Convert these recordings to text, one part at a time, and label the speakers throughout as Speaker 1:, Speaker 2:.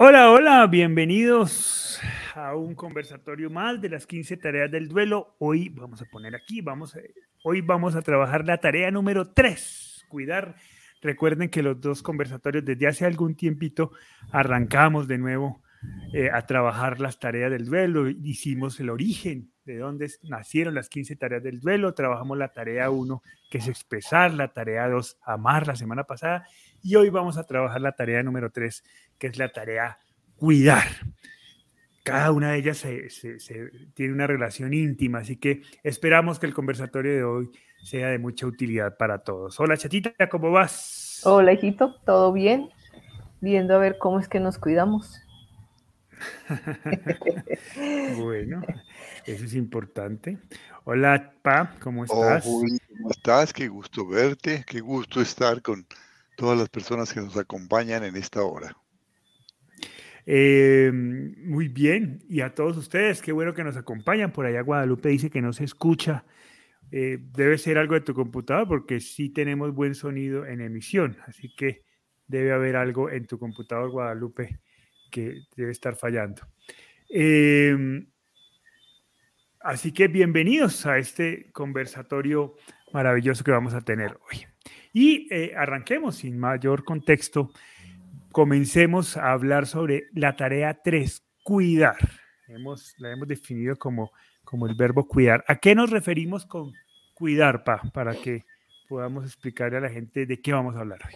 Speaker 1: Hola, hola, bienvenidos a un conversatorio más de las 15 tareas del duelo. Hoy vamos a poner aquí, vamos hoy vamos a trabajar la tarea número 3, cuidar. Recuerden que los dos conversatorios desde hace algún tiempito arrancamos de nuevo eh, a trabajar las tareas del duelo, hicimos el origen de dónde nacieron las 15 tareas del duelo, trabajamos la tarea 1, que es expresar, la tarea 2, amar la semana pasada, y hoy vamos a trabajar la tarea número 3, que es la tarea cuidar. Cada una de ellas tiene una relación íntima, así que esperamos que el conversatorio de hoy sea de mucha utilidad para todos. Hola chatita, ¿cómo vas?
Speaker 2: Hola hijito, ¿todo bien? Viendo a ver cómo es que nos cuidamos.
Speaker 1: bueno, eso es importante. Hola, Pa, ¿cómo estás?
Speaker 3: ¿cómo estás? Qué gusto verte, qué gusto estar con todas las personas que nos acompañan en esta hora.
Speaker 1: Eh, muy bien, y a todos ustedes, qué bueno que nos acompañan. Por allá Guadalupe dice que no se escucha. Eh, debe ser algo de tu computador porque sí tenemos buen sonido en emisión, así que debe haber algo en tu computador, Guadalupe, que debe estar fallando. Em, así que bienvenidos a este conversatorio maravilloso que vamos a tener hoy. Y eh, arranquemos sin mayor contexto. Comencemos a hablar sobre la tarea 3, cuidar. Hemos, la hemos definido como, como el verbo cuidar. ¿A qué nos referimos con cuidar, Pa? Para que podamos explicarle a la gente de qué vamos a hablar hoy.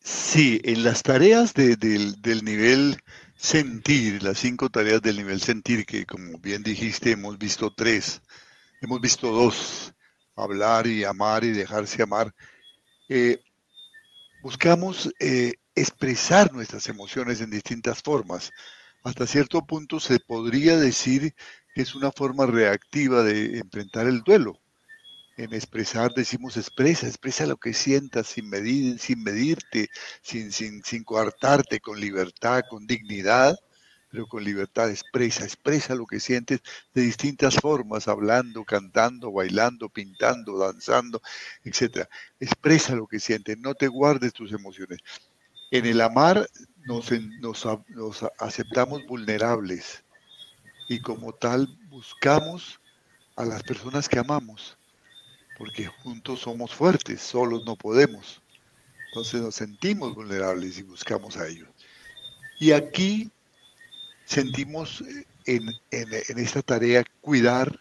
Speaker 3: Sí, en las tareas del nivel sentir, las cinco tareas del nivel sentir, que como bien dijiste, hemos visto tres, hemos visto dos, hablar y amar y dejarse amar, eh, buscamos eh, expresar nuestras emociones en distintas formas. Hasta cierto punto se podría decir que es una forma reactiva de enfrentar el duelo en expresar, decimos expresa, expresa lo que sientas sin medir, sin medirte, sin, sin, sin coartarte, con libertad, con dignidad, pero con libertad expresa, expresa lo que sientes de distintas formas, hablando, cantando, bailando, pintando, danzando, etc. Expresa lo que sientes, no te guardes tus emociones. En el amar nos, nos, nos aceptamos vulnerables y como tal buscamos a las personas que amamos porque juntos somos fuertes, solos no podemos. Entonces nos sentimos vulnerables y buscamos a ellos. Y aquí sentimos eh, en, en, esta tarea cuidar,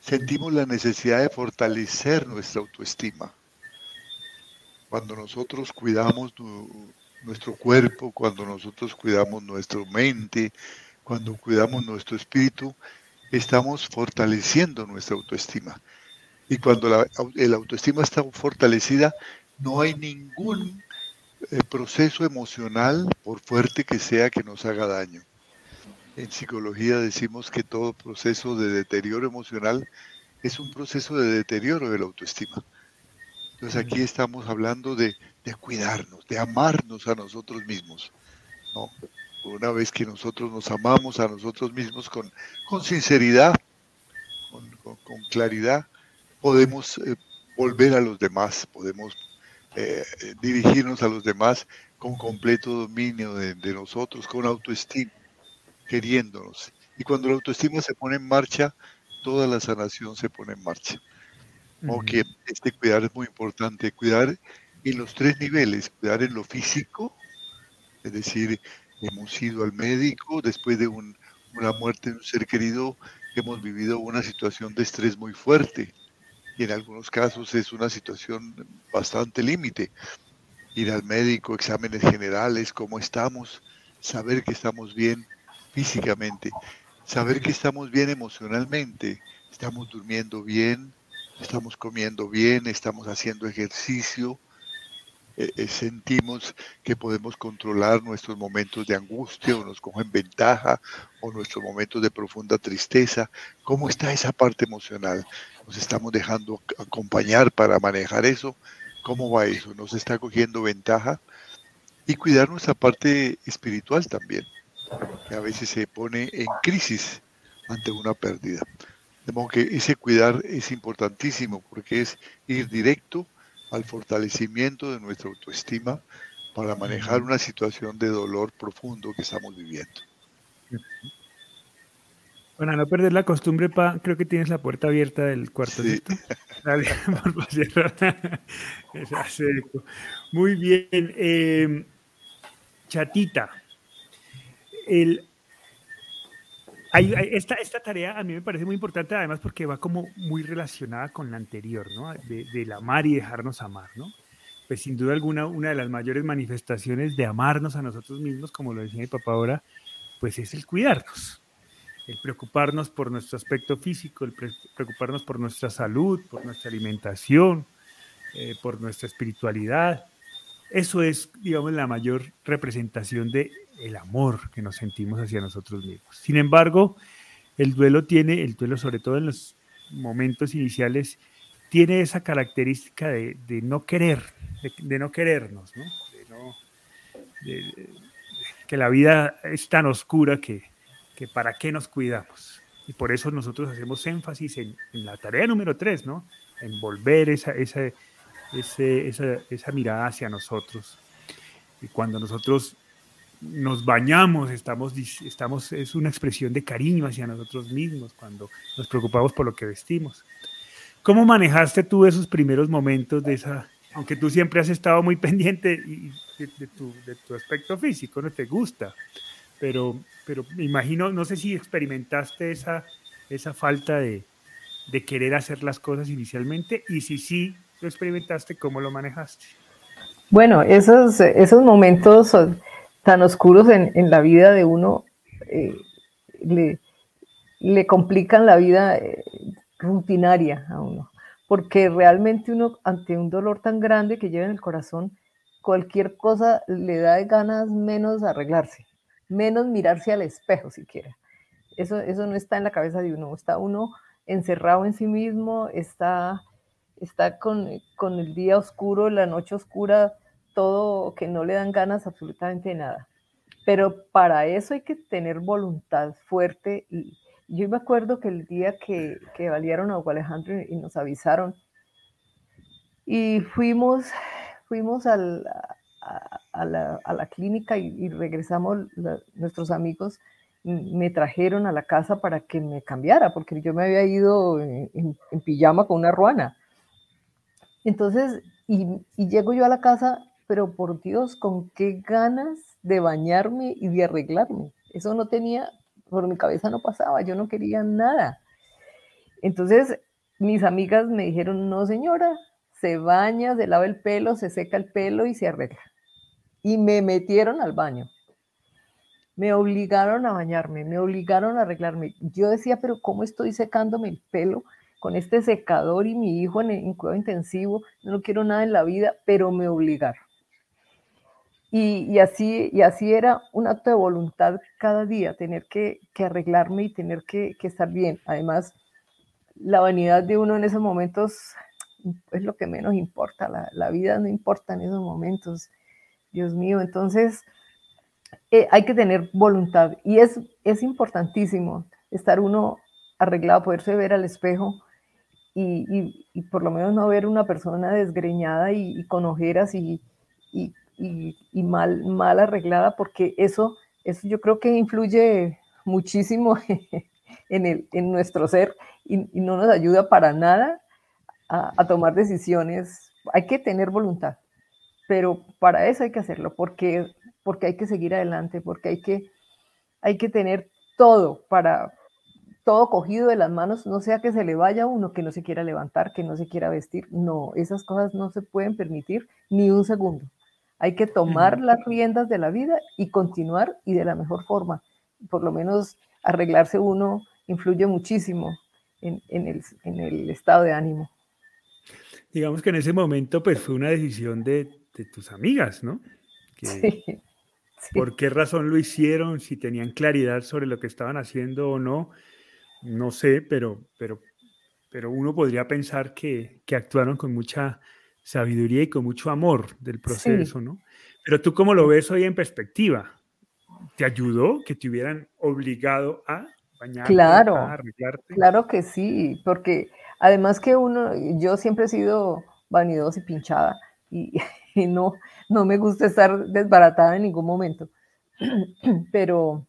Speaker 3: sentimos la necesidad de fortalecer nuestra autoestima. Cuando nosotros cuidamos nuestro cuerpo, cuando nosotros cuidamos nuestra mente, cuando cuidamos nuestro espíritu, estamos fortaleciendo nuestra autoestima. Y cuando la, autoestima está fortalecida, no hay ningún eh, proceso emocional, por fuerte que sea, que nos haga daño. En psicología decimos que todo proceso de deterioro emocional es un proceso de deterioro de la autoestima. Entonces aquí estamos hablando de, cuidarnos, de amarnos a nosotros mismos. Una vez que nosotros nos amamos a nosotros mismos con, con sinceridad, con claridad, podemos eh, volver a los demás, podemos eh, dirigirnos a los demás con completo dominio de, nosotros, con autoestima, queriéndonos. Y cuando la autoestima se pone en marcha, toda la sanación se pone en marcha. Aunque este cuidar es muy importante, cuidar en los tres niveles, cuidar en lo físico, es decir, hemos ido al médico después de una muerte de un ser querido, hemos vivido una situación de estrés muy fuerte, y en algunos casos es una situación bastante límite. Ir al médico, exámenes generales, cómo estamos, saber que estamos bien físicamente, saber que estamos bien emocionalmente, estamos durmiendo bien, estamos comiendo bien, estamos haciendo ejercicio, eh, eh, sentimos que podemos controlar nuestros momentos de angustia o nos cogen ventaja o nuestros momentos de profunda tristeza. ¿Cómo está esa parte emocional? ¿Nos estamos dejando acompañar para manejar eso? ¿Cómo va eso? ¿Nos está cogiendo ventaja? Y cuidar nuestra parte espiritual también, que a veces se pone en crisis ante una pérdida. De modo que ese cuidar es importantísimo porque es ir directo al fortalecimiento de nuestra autoestima para manejar una situación de dolor profundo que estamos viviendo.
Speaker 1: Para no perder la costumbre, pa, creo que tienes la puerta abierta del cuarto.
Speaker 3: Sí.
Speaker 1: Dale, Muy bien. Eh, chatita. Esta tarea a mí me parece muy importante, además porque va como muy relacionada con la anterior, ¿no? De, del amar y dejarnos amar, ¿no? Pues sin duda alguna, una de las mayores manifestaciones de amarnos a nosotros mismos, como lo decía mi papá ahora, pues es el cuidarnos el preocuparnos por nuestro aspecto físico, el preocuparnos por nuestra salud, por nuestra alimentación, eh, por nuestra espiritualidad. Eso es, digamos, la mayor representación de amor que nos sentimos hacia nosotros mismos. Sin embargo, el duelo tiene, el duelo sobre todo en los momentos iniciales, tiene esa característica de, no querer, de, no querernos, ¿no? que la vida es tan oscura que, que para qué nos cuidamos. Y por eso nosotros hacemos énfasis en, la tarea número tres, ¿no? En volver esa, esa, esa, mirada hacia nosotros. Y cuando nosotros nos bañamos, estamos, estamos, es una expresión de cariño hacia nosotros mismos, cuando nos preocupamos por lo que vestimos. ¿Cómo manejaste tú esos primeros momentos de esa, aunque tú siempre has estado muy pendiente de, tu, de tu aspecto físico, no te gusta, pero, pero me imagino, no sé si experimentaste esa, esa falta de, de querer hacer las cosas inicialmente y si sí lo experimentaste, ¿cómo lo manejaste?
Speaker 2: Bueno, esos, esos momentos tan oscuros en, en la vida de uno eh, le, le, complican la vida eh, rutinaria a uno, porque realmente uno ante un dolor tan grande que lleva en el corazón, cualquier cosa le da ganas menos arreglarse menos mirarse al espejo siquiera. Eso, eso no está en la cabeza de uno, está uno encerrado en sí mismo, está, está con, con el día oscuro, la noche oscura, todo que no le dan ganas absolutamente de nada. Pero para eso hay que tener voluntad fuerte. Y yo me acuerdo que el día que, que valieron a Hugo Alejandro y nos avisaron, y fuimos, fuimos al, a, la, clínica y, regresamos, nuestros amigos me trajeron a la casa para que me cambiara, porque yo me había ido en, pijama con una ruana. Entonces, y, llego yo a la casa, pero por Dios, con qué ganas de bañarme y de arreglarme. Eso no tenía, por mi cabeza no pasaba, yo no quería nada. Entonces, mis amigas me dijeron, no señora, se baña, se lava el pelo, se seca el pelo y se arregla y me metieron al baño. Me obligaron a bañarme, me obligaron a arreglarme. Yo decía, pero ¿cómo estoy secándome el pelo con este secador y mi hijo en, en cuidado intensivo? No quiero nada en la vida, pero me obligaron. Y, así, y así era un acto de voluntad cada día, tener que, arreglarme y tener que, estar bien. Además, la vanidad de uno en esos momentos es lo que menos importa, la, la vida no importa en esos momentos. Dios mío, entonces eh, hay que tener voluntad y es, es importantísimo estar uno arreglado, poderse ver al espejo y, por lo menos no ver una persona desgreñada y, con ojeras y, mal, mal arreglada, porque eso, eso yo creo que influye muchísimo en, el, en nuestro ser y, no nos ayuda para nada a, a tomar decisiones. Hay que tener voluntad pero para eso hay que hacerlo, porque, porque hay que seguir adelante, porque hay que, hay que tener todo para todo cogido de las manos, no sea que se le vaya uno, que no se quiera levantar, que no se quiera vestir, no, esas cosas no se pueden permitir ni un segundo. Hay que tomar las riendas de la vida y continuar y de la mejor forma. Por lo menos arreglarse uno influye muchísimo en, el, en el estado de ánimo.
Speaker 1: Digamos que en ese momento pues fue una decisión de de tus amigas, ¿no? sí, ¿Por qué razón lo hicieron? Si tenían claridad sobre lo que estaban haciendo o no, no sé, pero, pero, pero uno podría pensar que, que actuaron con mucha sabiduría y con mucho amor del proceso, ¿no? Pero tú cómo lo ves hoy en perspectiva, ¿te ayudó que te hubieran obligado a bañarte,
Speaker 2: claro,
Speaker 1: a arreglarte?
Speaker 2: Claro que sí, porque además que uno, yo siempre he sido vanidosa y pinchada, y, no, no me gusta estar desbaratada en ningún momento. Pero,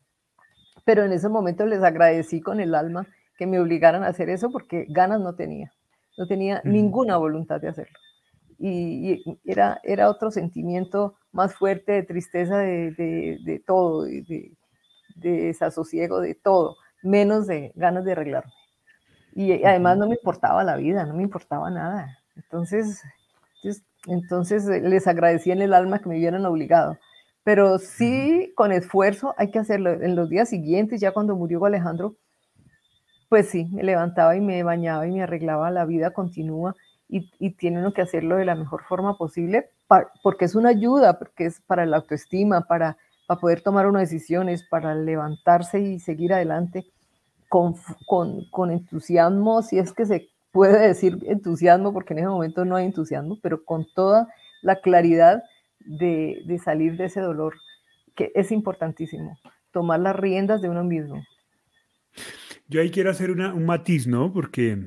Speaker 2: pero en ese momento les agradecí con el alma que me obligaran a hacer eso porque ganas no tenía, no tenía ninguna voluntad de hacerlo. Y, era, era otro sentimiento más fuerte de tristeza de, de, todo, de, de desasosiego, de todo, menos de ganas de arreglarme. Y además no me importaba la vida, no me importaba nada. Entonces, entonces, les agradecí en el alma que me hubieran obligado. Pero sí, con esfuerzo hay que hacerlo. En los días siguientes, ya cuando murió Alejandro, pues sí, me levantaba y me bañaba y me arreglaba, la vida continúa y, y tiene uno que hacerlo de la mejor forma posible porque es una ayuda, porque es para la autoestima, para, para poder tomar unas decisiones, para levantarse y seguir adelante con, con, con entusiasmo, si es que se puede decir entusiasmo, porque en ese momento no hay entusiasmo, pero con toda la claridad de, de salir de ese dolor, que es importantísimo, tomar las riendas de uno mismo.
Speaker 1: Yo ahí quiero hacer un matiz, ¿no? Porque,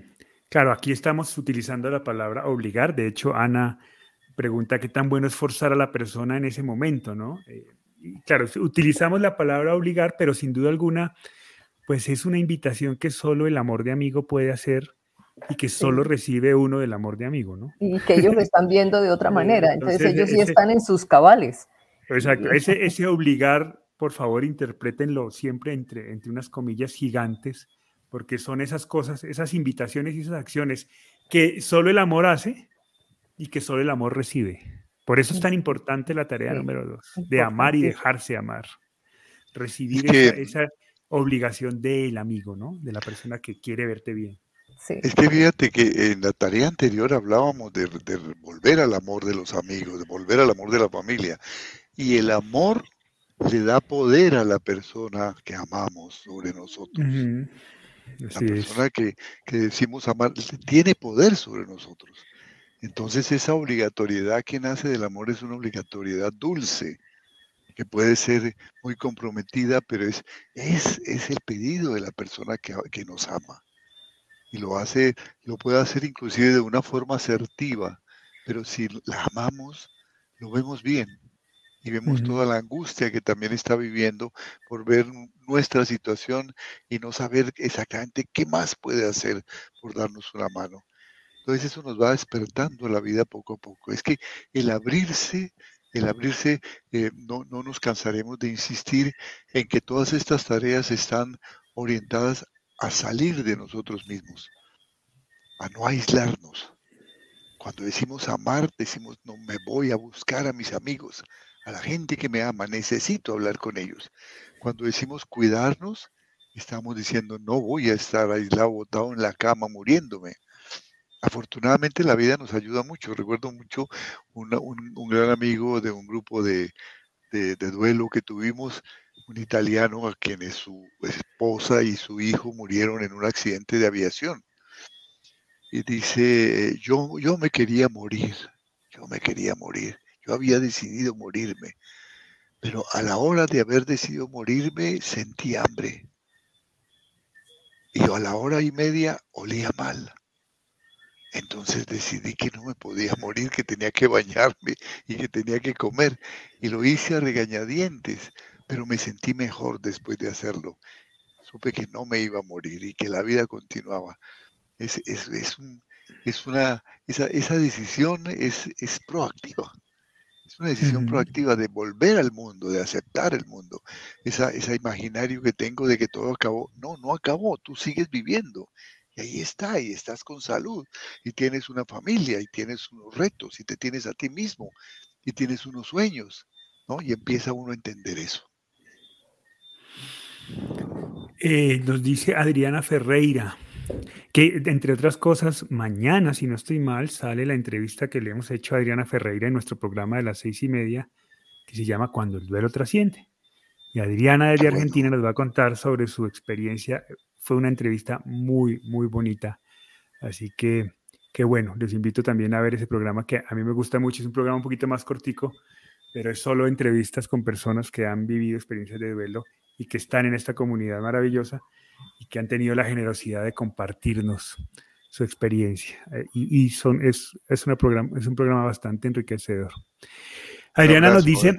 Speaker 1: claro, aquí estamos utilizando la palabra obligar. De hecho, Ana pregunta qué tan bueno es forzar a la persona en ese momento, ¿no? Eh, claro, utilizamos la palabra obligar, pero sin duda alguna, pues es una invitación que solo el amor de amigo puede hacer y que solo recibe uno del amor de amigo, ¿no?
Speaker 2: Y que ellos lo están viendo de otra manera, entonces, ellos sí están en sus cabales.
Speaker 1: Exacto, ese, ese obligar, por favor, interprétenlo siempre entre, entre unas comillas gigantes, porque son esas cosas, esas invitaciones y esas acciones que solo el amor hace y que solo el amor recibe. Por eso es tan importante la tarea número dos, de amar y dejarse amar. Recibir esa, obligación del amigo, ¿no? De la persona que quiere verte bien.
Speaker 3: Es que fíjate que en la tarea anterior hablábamos de, volver al amor de los amigos, de volver al amor de la familia. Y el amor le da poder a la persona que amamos sobre nosotros. La persona que, que, decimos amar tiene poder sobre nosotros. Entonces esa obligatoriedad que nace del amor es una obligatoriedad dulce, que puede ser muy comprometida, pero es, es, es el pedido de la persona que, que nos ama y lo hace, lo puede hacer inclusive de una forma asertiva, pero si la amamos, lo vemos bien y vemos toda la angustia que también está viviendo por ver nuestra situación y no saber exactamente qué más puede hacer por darnos una mano. Entonces eso nos va despertando la vida poco a poco. Es que el abrirse, el abrirse, eh, no, no nos cansaremos de insistir en que todas estas tareas están orientadas a salir de nosotros mismos, a no aislarnos. Cuando decimos amar, decimos, no me voy a buscar a mis amigos, a la gente que me ama, necesito hablar con ellos. Cuando decimos cuidarnos, estamos diciendo, no voy a estar aislado, botado en la cama, muriéndome. Afortunadamente la vida nos ayuda mucho. Recuerdo mucho un, gran amigo de un grupo de, de duelo que tuvimos, un italiano a quien su esposa y su hijo murieron en un accidente de aviación. Y dice, yo, yo me quería morir, yo me quería morir, yo había decidido morirme, pero a la hora de haber decidido morirme sentí hambre. Y a la hora y media olía mal. Entonces decidí que no me podía morir, que tenía que bañarme y que tenía que comer. Y lo hice a regañadientes, pero me sentí mejor después de hacerlo. Supe que no me iba a morir y que la vida continuaba. Es, es, es, un, es una, esa, esa, decisión es, es proactiva. Es una decisión proactiva de volver al mundo, de aceptar el mundo. Esa, ese imaginario que tengo de que todo acabó. No, no acabó, tú sigues viviendo. Y ahí está, y estás con salud, y tienes una familia, y tienes unos retos, y te tienes a ti mismo, y tienes unos sueños, ¿no? Y empieza uno a entender eso.
Speaker 1: Eh, nos dice Adriana Ferreira, que entre otras cosas, mañana, si no estoy mal, sale la entrevista que le hemos hecho a Adriana Ferreira en nuestro programa de las seis y media, que se llama Cuando el duelo trasciende. Y Adriana desde Argentina nos va a contar sobre su experiencia. Fue una entrevista muy, muy bonita. Así que, qué bueno, les invito también a ver ese programa que a mí me gusta mucho. Es un programa un poquito más cortico, pero es solo entrevistas con personas que han vivido experiencias de duelo y que están en esta comunidad maravillosa y que han tenido la generosidad de compartirnos su experiencia. Eh, y, son, es, es, una programa, es un programa bastante enriquecedor. Adriana nos dice,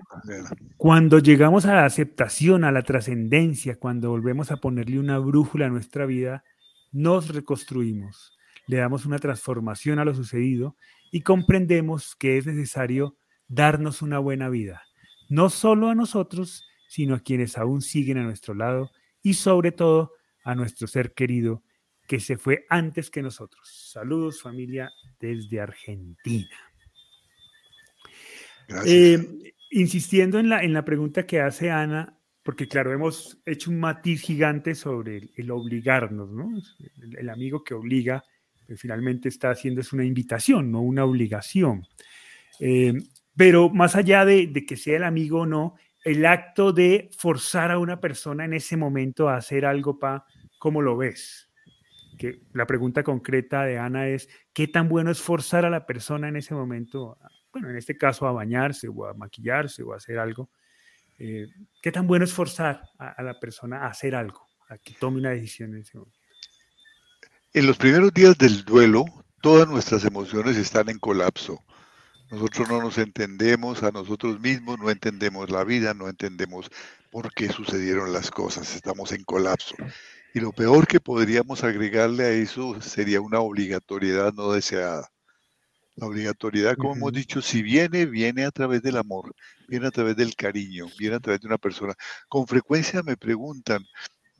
Speaker 1: cuando llegamos a la aceptación, a la trascendencia, cuando volvemos a ponerle una brújula a nuestra vida, nos reconstruimos, le damos una transformación a lo sucedido y comprendemos que es necesario darnos una buena vida, no solo a nosotros, sino a quienes aún siguen a nuestro lado y sobre todo a nuestro ser querido que se fue antes que nosotros. Saludos familia desde Argentina. Eh, insistiendo en la, en la pregunta que hace Ana, porque claro, hemos hecho un matiz gigante sobre el, obligarnos, ¿no? El, amigo que obliga, que finalmente está haciendo es una invitación, no una obligación. Eh, pero más allá de, de, que sea el amigo o no, el acto de forzar a una persona en ese momento a hacer algo, pa, ¿cómo lo ves? Que la pregunta concreta de Ana es, ¿qué tan bueno es forzar a la persona en ese momento bueno, en este caso a bañarse o a maquillarse o a hacer algo, eh, ¿qué tan bueno es forzar a, la persona a hacer algo, a que tome una decisión en ese momento?
Speaker 3: En los primeros días del duelo, todas nuestras emociones están en colapso. Nosotros no nos entendemos a nosotros mismos, no entendemos la vida, no entendemos por qué sucedieron las cosas, estamos en colapso. Y lo peor que podríamos agregarle a eso sería una obligatoriedad no deseada. La obligatoriedad, como hemos dicho, si viene, viene a través del amor, viene a través del cariño, viene a través de una persona. Con frecuencia me preguntan,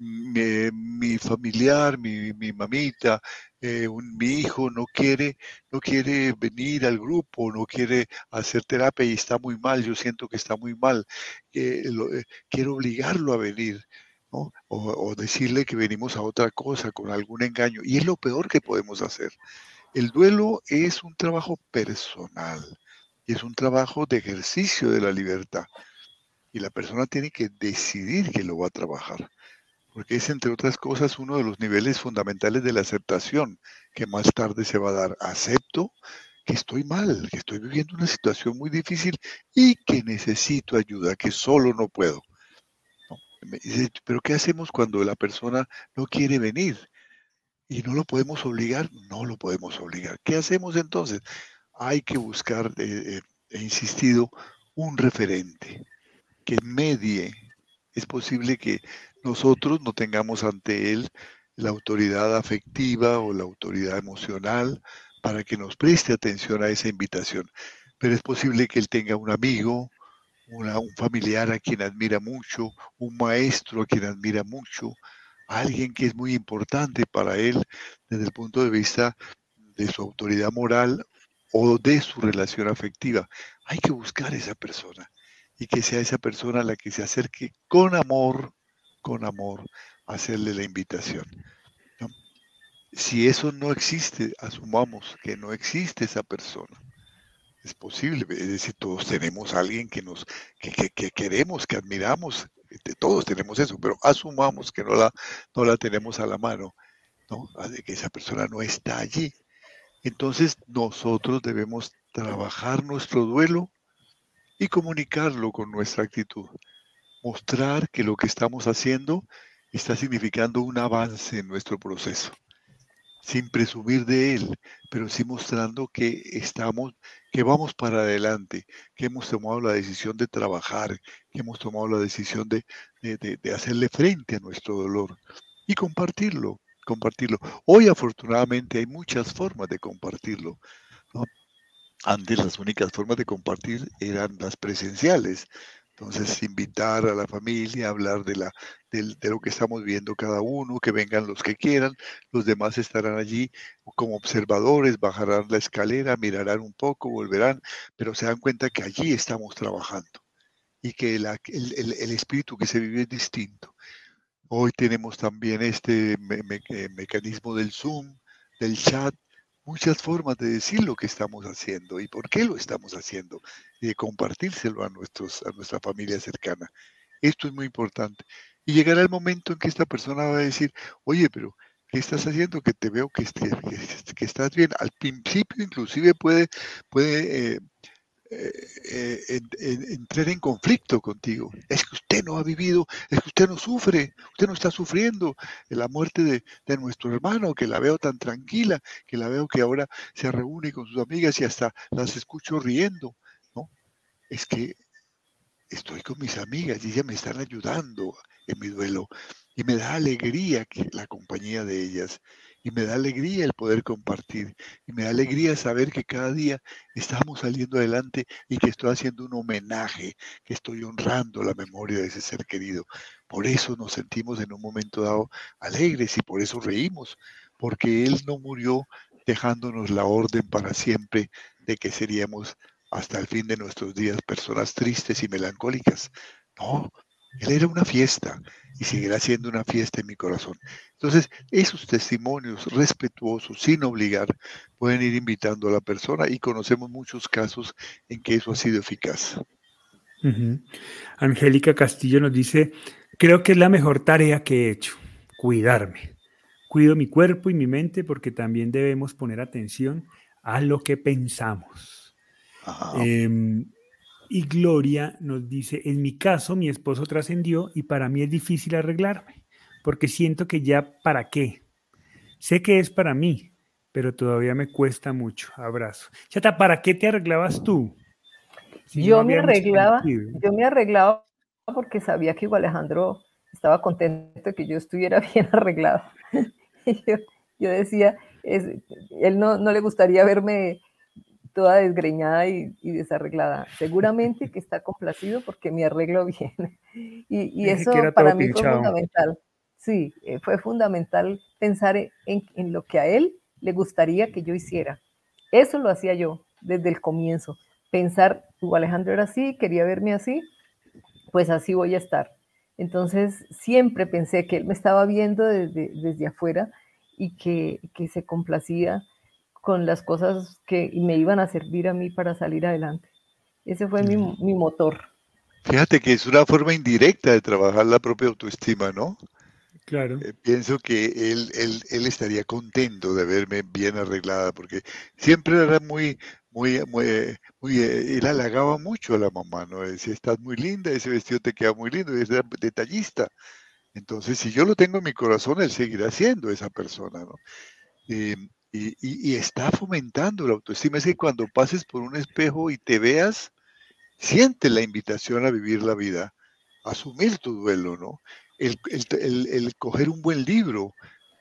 Speaker 3: mi, familiar, mi, mamita, eh, mi hijo no quiere, no quiere venir al grupo, no quiere hacer terapia y está muy mal, yo siento que está muy mal, eh, quiero obligarlo a venir. O, o, decirle que venimos a otra cosa con algún engaño. Y es lo peor que podemos hacer. El duelo es un trabajo personal, es un trabajo de ejercicio de la libertad. Y la persona tiene que decidir que lo va a trabajar, porque es, entre otras cosas, uno de los niveles fundamentales de la aceptación que más tarde se va a dar. Acepto que estoy mal, que estoy viviendo una situación muy difícil y que necesito ayuda, que solo no puedo. pero ¿qué hacemos cuando la persona no quiere venir? y no lo podemos obligar, no lo podemos obligar. ¿Qué hacemos entonces? Hay que buscar, eh, eh, he insistido, un referente que medie. Es posible que nosotros no tengamos ante él la autoridad afectiva o la autoridad emocional para que nos preste atención a esa invitación. Pero es posible que él tenga un amigo, un familiar a quien admira mucho, un maestro a quien admira mucho, alguien que es muy importante para él desde el punto de vista de su autoridad moral o de su relación afectiva. Hay que buscar esa persona y que sea esa persona la que se acerque con amor, con amor, hacerle la invitación. Si eso no existe, asumamos que no existe esa persona. Es posible, es decir, todos tenemos a alguien que nos que, que queremos, que admiramos, este, todos tenemos eso, pero asumamos que no la, no la tenemos a la mano, ¿no? De que esa persona no está allí. Entonces nosotros debemos trabajar nuestro duelo y comunicarlo con nuestra actitud. Mostrar que lo que estamos haciendo está significando un avance en nuestro proceso sin presumir de él, pero sí mostrando que estamos, que vamos para adelante, que hemos tomado la decisión de trabajar, que hemos tomado la decisión de, de, hacerle frente a nuestro dolor y compartirlo, compartirlo. Hoy afortunadamente hay muchas formas de compartirlo. Antes las únicas formas de compartir eran las presenciales, entonces, invitar a la familia, hablar de, lo que estamos viendo cada uno, que vengan los que quieran, los demás estarán allí como observadores, bajarán la escalera, mirarán un poco, volverán, pero se dan cuenta que allí estamos trabajando y que el, el, espíritu que se vive es distinto. Hoy tenemos también este mecanismo del Zoom, del chat, muchas formas de decir lo que estamos haciendo y por qué lo estamos haciendo de compartírselo a, nuestros, a nuestra familia cercana. Esto es muy importante. Y llegará el momento en que esta persona va a decir, oye, pero ¿qué estás haciendo? Que te veo que, que, estás bien. Al principio inclusive puede, puede eh, eh, entrar en conflicto contigo. Es que usted no ha vivido, es que usted no sufre, usted no está sufriendo la muerte de, de, nuestro hermano, que la veo tan tranquila, que la veo que ahora se reúne con sus amigas y hasta las escucho riendo. Es que estoy con mis amigas y ellas me están ayudando en mi duelo y me da alegría la compañía de ellas y me da alegría el poder compartir y me da alegría saber que cada día estamos saliendo adelante y que estoy haciendo un homenaje, que estoy honrando la memoria de ese ser querido. Por eso nos sentimos en un momento dado alegres y por eso reímos, porque Él no murió dejándonos la orden para siempre de que seríamos hasta el fin de nuestros días personas tristes y melancólicas. No, él era una fiesta y seguirá siendo una fiesta en mi corazón. Entonces, esos testimonios respetuosos, sin obligar, pueden ir invitando a la persona y conocemos muchos casos en que eso ha sido eficaz.
Speaker 1: Angélica Castillo nos dice, creo que es la mejor tarea que he hecho, cuidarme. Cuido mi cuerpo y mi mente porque también debemos poner atención a lo que pensamos. Y Gloria nos dice, en mi caso mi esposo trascendió y para mí es difícil arreglarme, porque siento que ya para qué. Sé que es para mí, pero todavía me cuesta mucho. Abrazo. Chata, ¿para qué te arreglabas tú?
Speaker 2: yo me arreglaba, yo me arreglaba porque sabía que igual Alejandro estaba contento de que yo estuviera bien arreglado. yo, decía, él no, no le gustaría verme toda desgreñada y, desarreglada. Seguramente que está complacido porque me arreglo bien. Y, eso para mí fue fundamental. Sí, eh, fue fundamental pensar en, lo que a él le gustaría que yo hiciera. Eso lo hacía yo desde el comienzo. Pensar, tu Alejandro era así, quería verme así, pues así voy a estar. Entonces siempre pensé que él me estaba viendo desde, desde afuera y que, que se complacía con las cosas que me iban a servir a mí para salir adelante. Ese fue mi, mi motor.
Speaker 3: Fíjate que es una forma indirecta de trabajar la propia autoestima, ¿no?
Speaker 1: Claro.
Speaker 3: Eh, pienso que él, él, él, estaría contento de verme bien arreglada, porque siempre era muy, muy, muy, muy, eh, él halagaba mucho a la mamá, ¿no? Decía, estás muy linda, ese vestido te queda muy lindo, es detallista. Entonces, si yo lo tengo en mi corazón, él seguirá siendo esa persona, ¿no? Eh, y, está fomentando la autoestima. Es que cuando pases por un espejo y te veas, siente la invitación a vivir la vida, a asumir tu duelo, ¿no? El, el, coger un buen libro,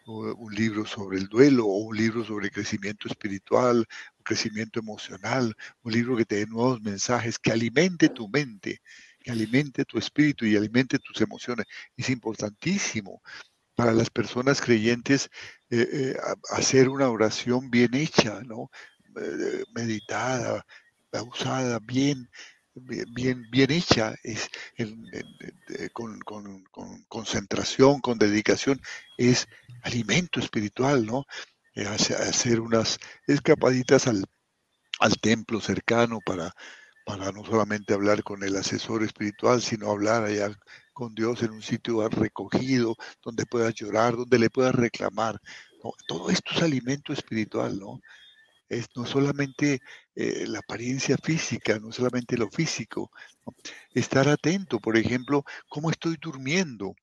Speaker 3: un libro sobre el duelo o un libro sobre crecimiento espiritual, crecimiento emocional, un libro que te dé nuevos mensajes, que alimente tu mente, que alimente tu espíritu y alimente tus emociones. Es importantísimo para las personas creyentes eh, eh, hacer una oración bien hecha, ¿no? Eh, meditada, pausada, bien, bien, bien hecha, es, con, concentración, con dedicación, es alimento espiritual, ¿no? hacer unas escapaditas al, al templo cercano para, para no solamente hablar con el asesor espiritual, sino hablar allá con Dios en un sitio recogido, donde puedas llorar, donde le puedas reclamar. Todo esto es alimento espiritual, ¿no? Es no solamente eh, la apariencia física, no solamente lo físico. Estar atento, por ejemplo, cómo estoy durmiendo,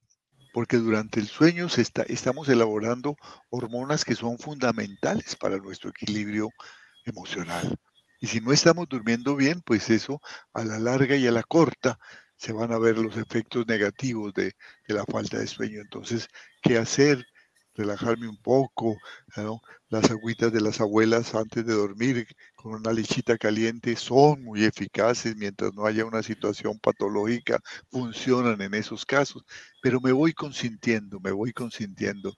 Speaker 3: porque durante el sueño se está, estamos elaborando hormonas que son fundamentales para nuestro equilibrio emocional. Y si no estamos durmiendo bien, pues eso a la larga y a la corta se van a ver los efectos negativos de, la falta de sueño. Entonces, ¿qué hacer? Relajarme un poco, las agüitas de las abuelas antes de dormir con una lechita caliente son muy eficaces mientras no haya una situación patológica, funcionan en esos casos, pero me voy consintiendo, me voy consintiendo.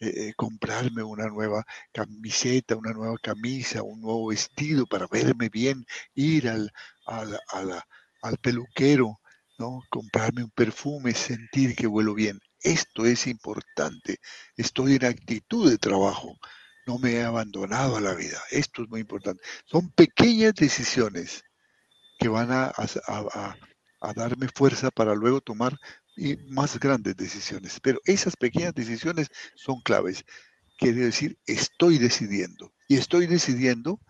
Speaker 3: Eh, eh, comprarme una nueva camiseta, una nueva camisa, un nuevo vestido para verme bien, ir al, al peluquero, ¿no? Comprarme un perfume, sentir que huelo bien. Esto es importante. Estoy en actitud de trabajo. No me he abandonado a la vida. Esto es muy importante. Son pequeñas decisiones que van a, a, darme fuerza para luego tomar más grandes decisiones. Pero esas pequeñas decisiones son claves. Quiere decir, estoy decidiendo. Y estoy decidiendo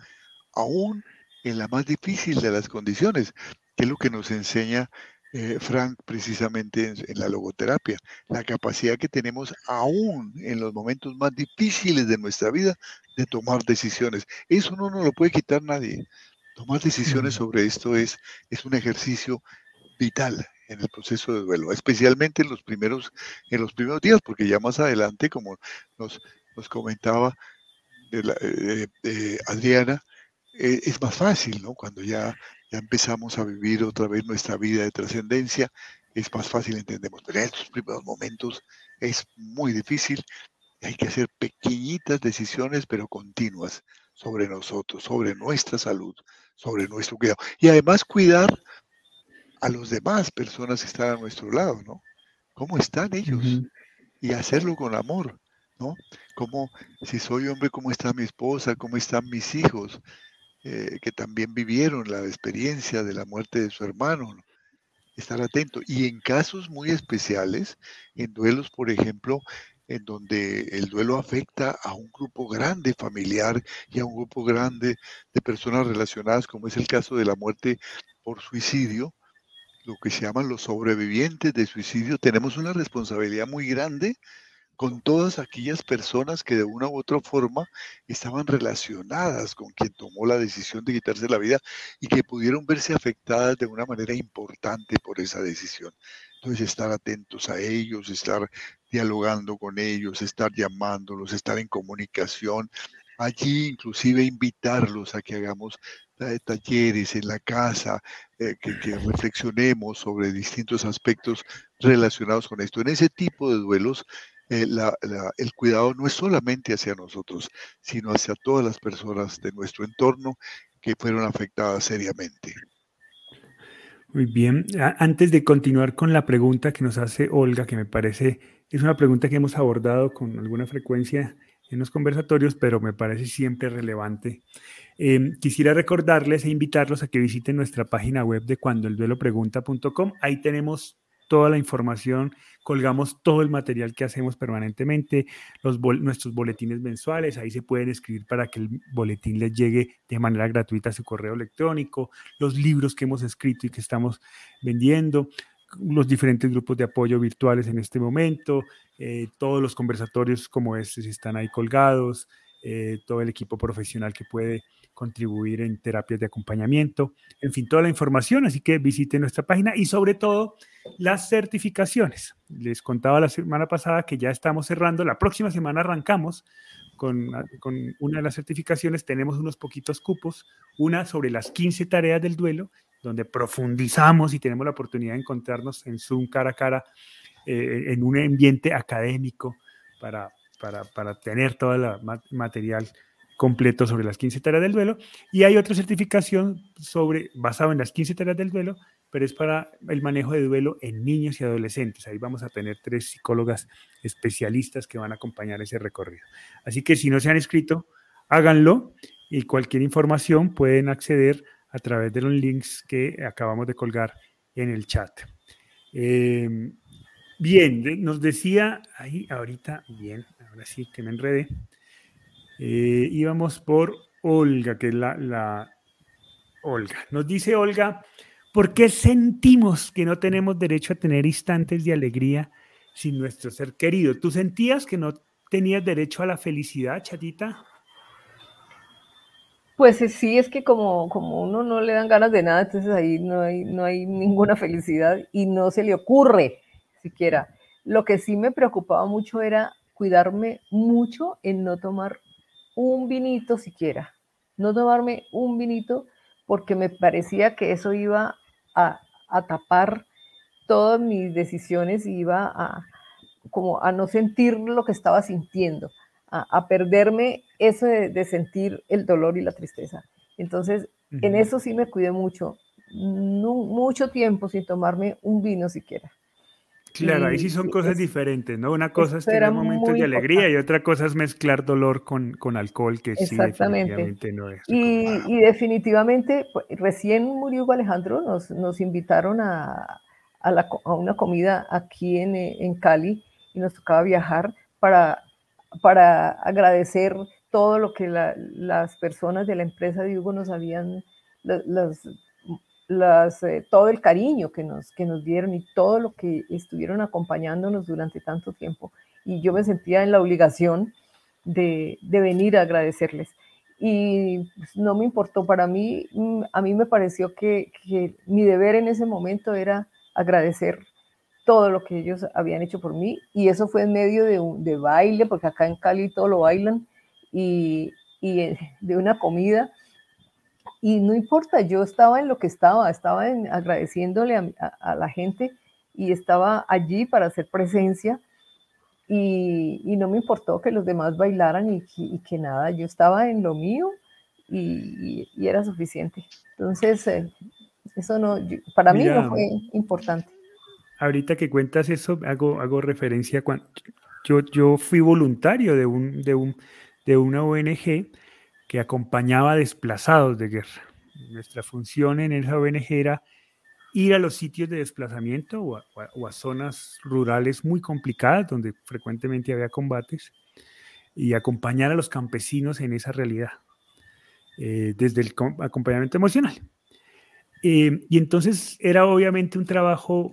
Speaker 3: aún en la más difícil de las condiciones, que es lo que nos enseña eh, Frank precisamente en, la logoterapia, la capacidad que tenemos aún en los momentos más difíciles de nuestra vida de tomar decisiones. Eso no nos lo puede quitar nadie. Tomar decisiones sobre esto es, es un ejercicio vital en el proceso de duelo, especialmente en los primeros, en los primeros días, porque ya más adelante, como nos, nos comentaba eh, eh, Adriana, es más fácil, ¿no? Cuando ya ya empezamos a vivir otra vez nuestra vida de trascendencia, es más fácil, entendemos. Pero en estos primeros momentos es muy difícil. Hay que hacer pequeñitas decisiones, pero continuas sobre nosotros, sobre nuestra salud, sobre nuestro cuidado. Y además cuidar a los demás personas que están a nuestro lado, ¿no? ¿Cómo están ellos? Y hacerlo con amor, ¿no? Como si soy hombre, ¿cómo está mi esposa? ¿Cómo están mis hijos? Eh, que también vivieron la experiencia de la muerte de su hermano. Estar atento. Y en casos muy especiales, en duelos, por ejemplo, en donde el duelo afecta a un grupo grande familiar y a un grupo grande de personas relacionadas, como es el caso de la muerte por suicidio, lo que se llaman los sobrevivientes de suicidio, tenemos una responsabilidad muy grande con todas aquellas personas que de una u otra forma estaban relacionadas con quien tomó la decisión de quitarse la vida y que pudieron verse afectadas de una manera importante por esa decisión. Entonces, estar atentos a ellos, estar dialogando con ellos, estar llamándolos, estar en comunicación. Allí inclusive invitarlos a que hagamos talleres en la casa, eh, que, reflexionemos sobre distintos aspectos relacionados con esto. En ese tipo de duelos eh, el cuidado no es solamente hacia nosotros, sino hacia todas las personas de nuestro entorno que fueron afectadas seriamente.
Speaker 1: Muy bien. Antes de continuar con la pregunta que nos hace Olga, que me parece es una pregunta que hemos abordado con alguna frecuencia en los conversatorios, pero me parece siempre relevante. Em, quisiera recordarles e invitarlos a que visiten nuestra página web de cuandoelduelopregunta.com. Ahí tenemos toda la información, colgamos todo el material que hacemos permanentemente, nuestros boletines mensuales, ahí se pueden escribir para que el boletín les llegue de manera gratuita a su correo electrónico, los libros que hemos escrito y que estamos vendiendo, los diferentes grupos de apoyo virtuales en este momento, eh, todos los conversatorios como este están ahí colgados, eh, todo el equipo profesional que puede contribuir en terapias de acompañamiento, en fin, toda la información, así que visiten nuestra página y sobre todo las certificaciones. Les contaba la semana pasada que ya estamos cerrando, la próxima semana arrancamos con, con una de las certificaciones, tenemos unos poquitos cupos, una sobre las 15 tareas del duelo, donde profundizamos y tenemos la oportunidad de encontrarnos en Zoom cara a cara, eh, en un ambiente académico para, para, para tener todo el material completo sobre las 15 tareas del duelo. Y hay otra certificación sobre, basado en las 15 tareas del duelo, pero es para el manejo de duelo en niños y adolescentes. Ahí vamos a tener tres psicólogas especialistas que van a acompañar ese recorrido. Así que si no se han inscrito, háganlo y cualquier información pueden acceder través de los links que acabamos de colgar en el chat. Em, bien, nos decía ahí ahorita, bien, ahora sí que me enredé. Eh, íbamos por Olga, que es la, la Olga. Nos dice Olga, ¿por qué sentimos que no tenemos derecho a tener instantes de alegría sin nuestro ser querido? ¿Tú sentías que no tenías derecho a la felicidad, chatita?
Speaker 2: Pues sí, es que como, como uno no le dan ganas de nada, entonces ahí no hay, no hay ninguna felicidad y no se le ocurre siquiera. Lo que sí me preocupaba mucho era cuidarme mucho en no tomar un vinito siquiera, no tomarme un vinito porque me parecía que eso iba a, tapar todas mis decisiones y iba a, como a no sentir lo que estaba sintiendo, a, perderme eso de, sentir el dolor y la tristeza. Entonces, en eso sí me cuidé mucho, mucho tiempo sin tomarme un vino siquiera.
Speaker 1: Claro, ahí sí son cosas diferentes, ¿no? Una cosa es tener momentos de alegría y otra cosa es mezclar dolor con, con alcohol, que sí definitivamente no es.
Speaker 2: Y, y, definitivamente, pues, recién murió Hugo Alejandro, nos, nos invitaron a, a, la, a, una comida aquí en, en, Cali y nos tocaba viajar para, para agradecer todo lo que la, las personas de la empresa de Hugo nos habían las, eh, todo el cariño que nos, que nos dieron y todo lo que estuvieron acompañándonos durante tanto tiempo. Y yo me sentía en la obligación de, de venir a agradecerles. Y pues, no me importó, para mí, mm, a mí me pareció que, que mi deber en ese momento era agradecer todo lo que ellos habían hecho por mí y eso fue en medio de, un, de baile, porque acá en Cali todo lo bailan y, y eh, de una comida y no importa, yo estaba en lo que estaba, estaba en, agradeciéndole a, la gente y estaba allí para hacer presencia y, y no me importó que los demás bailaran y, y, que nada, yo estaba en lo mío y, era suficiente. Entonces, eh, eso no, para mí no fue importante.
Speaker 1: Ahorita que cuentas eso, hago, hago referencia cuando yo, yo fui voluntario de, un, de, un, de una ONG que acompañaba desplazados de guerra. Nuestra función en esa ONG era ir a los sitios de desplazamiento o a, zonas rurales muy complicadas donde frecuentemente había combates y acompañar a los campesinos en esa realidad, eh, desde el acompañamiento emocional. Eh, y entonces era obviamente un trabajo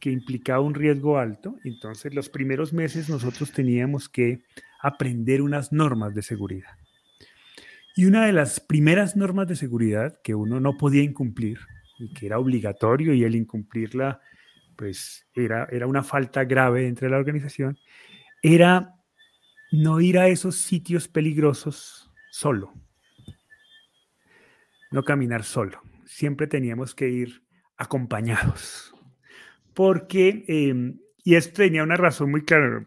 Speaker 1: que implicaba un riesgo alto, entonces los primeros meses nosotros teníamos que aprender unas normas de seguridad. Y una de las primeras normas de seguridad que uno no podía incumplir y que era obligatorio y el incumplirla pues era, era una falta grave entre la organización, era no ir a esos sitios peligrosos solo, no caminar solo, siempre teníamos que ir acompañados, porque, em, y esto tenía una razón muy clara,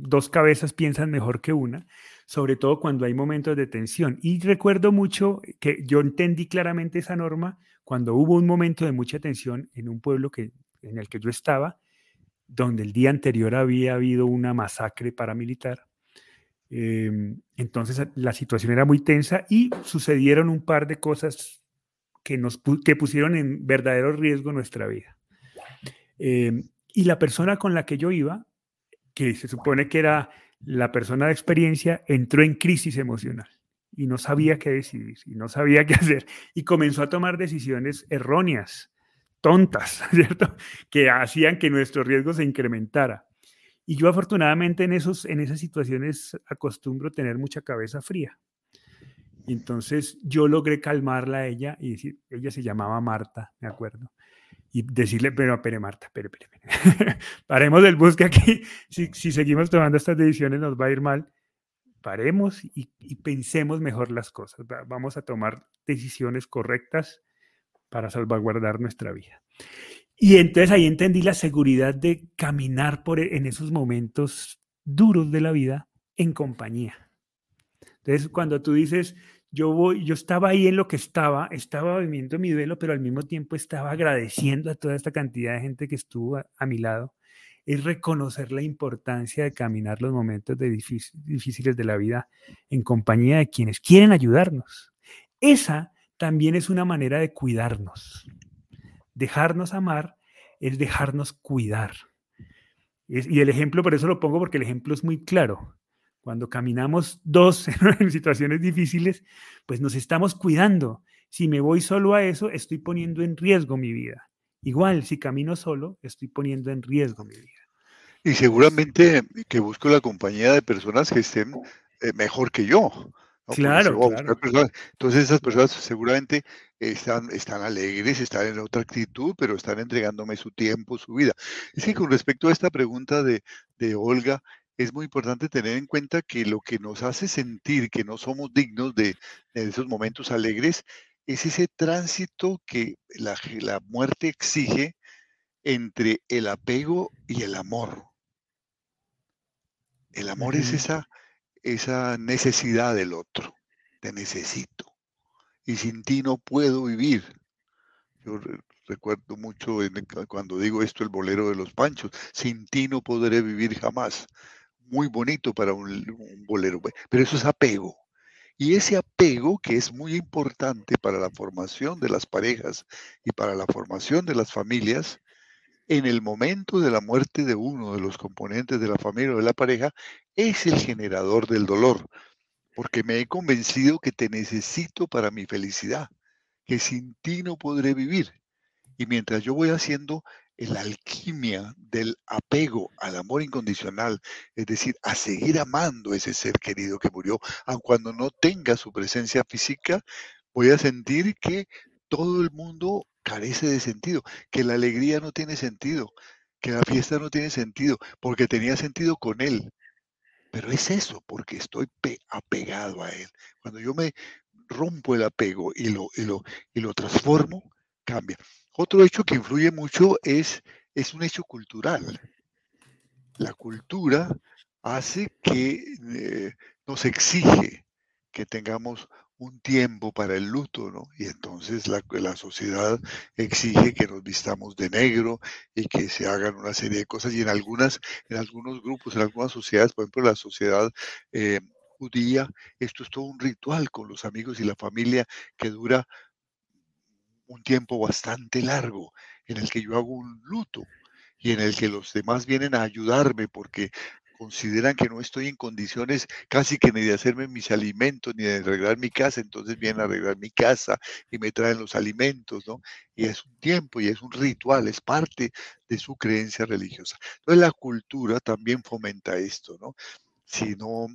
Speaker 1: dos cabezas piensan mejor que una, sobre todo cuando hay momentos de tensión. Y recuerdo mucho que yo entendí claramente esa norma cuando hubo un momento de mucha tensión en un pueblo que, en el que yo estaba, donde el día anterior había habido una masacre paramilitar. Em, entonces la situación era muy tensa y sucedieron un par de cosas que, nos, que pusieron en verdadero riesgo nuestra vida. Em, y la persona con la que yo iba, que se supone que era la persona de experiencia entró en crisis emocional y no sabía qué decidir y no sabía qué hacer y comenzó a tomar decisiones erróneas, tontas, ¿cierto? Que hacían que nuestro riesgo se incrementara. Y yo afortunadamente en, esos, en esas situaciones acostumbro tener mucha cabeza fría. Y entonces yo logré calmarla a ella y decir, ella se llamaba Marta, me acuerdo y decirle, pero, espere Marta, espere, espere, paremos el bus que aquí, si, si, seguimos tomando estas decisiones nos va a ir mal, paremos y, y, pensemos mejor las cosas, vamos a tomar decisiones correctas para salvaguardar nuestra vida. Y entonces ahí entendí la seguridad de caminar por e, en esos momentos duros de la vida en compañía. Entonces, cuando tú dices, yo voy, yo estaba ahí en lo que estaba, estaba viviendo mi duelo, pero al mismo tiempo estaba agradeciendo a toda esta cantidad de gente que estuvo a, mi lado. Es reconocer la importancia de caminar los momentos difíciles de la vida en compañía de quienes quieren ayudarnos. Esa también es una manera de cuidarnos. Dejarnos amar es dejarnos cuidar. y el ejemplo, por eso lo pongo, porque el ejemplo es muy claro. Cuando caminamos dos en situaciones difíciles, pues nos estamos cuidando. Si me voy solo a eso, estoy poniendo en riesgo mi vida. Igual, si camino solo, estoy poniendo en riesgo mi vida.
Speaker 3: Y seguramente que busco la compañía de personas que estén eh, mejor que yo.
Speaker 1: Claro, claro.
Speaker 3: Entonces esas personas seguramente están, están alegres, están en otra actitud, pero están entregándome su tiempo, su vida. Es que con respecto a esta pregunta de, de Olga, es muy importante tener en cuenta que lo que nos hace sentir que no somos dignos de, esos momentos alegres es ese tránsito que la, muerte exige entre el apego y el amor. El amor es esa, esa necesidad del otro, te necesito. Y sin ti no puedo vivir. Yo recuerdo mucho cuando digo esto el bolero de los panchos, sin ti no podré vivir jamás muy bonito para un, bolero, pero eso es apego. Y ese apego que es muy importante para la formación de las parejas y para la formación de las familias, en el momento de la muerte de uno de los componentes de la familia o de la pareja, es el generador del dolor, porque me he convencido que te necesito para mi felicidad, que sin ti no podré vivir. Y mientras yo voy haciendo la alquimia del apego al amor incondicional, es decir, a seguir amando ese ser querido que murió, aun cuando no tenga su presencia física, voy a sentir que todo el mundo carece de sentido, que la alegría no tiene sentido, que la fiesta no tiene sentido, porque tenía sentido con él. Pero es eso, porque estoy apegado a él. Cuando yo me rompo el apego y lo, y lo, y lo transformo, cambia. Otro hecho que influye mucho es, es un hecho cultural. La cultura hace que eh, nos exige que tengamos un tiempo para el luto, ¿no? Y entonces la, sociedad exige que nos vistamos de negro y que se hagan una serie de cosas. Y en algunas, en algunos grupos, en algunas sociedades, por ejemplo, la sociedad eh, judía, esto es todo un ritual con los amigos y la familia que dura un tiempo bastante largo, en el que yo hago un luto y en el que los demás vienen a ayudarme porque consideran que no estoy en condiciones casi que ni de hacerme mis alimentos, ni de arreglar mi casa, entonces vienen a arreglar mi casa y me traen los alimentos, ¿no? Y es un tiempo y es un ritual, es parte de su creencia religiosa. Entonces la cultura también fomenta esto, ¿no? Si no,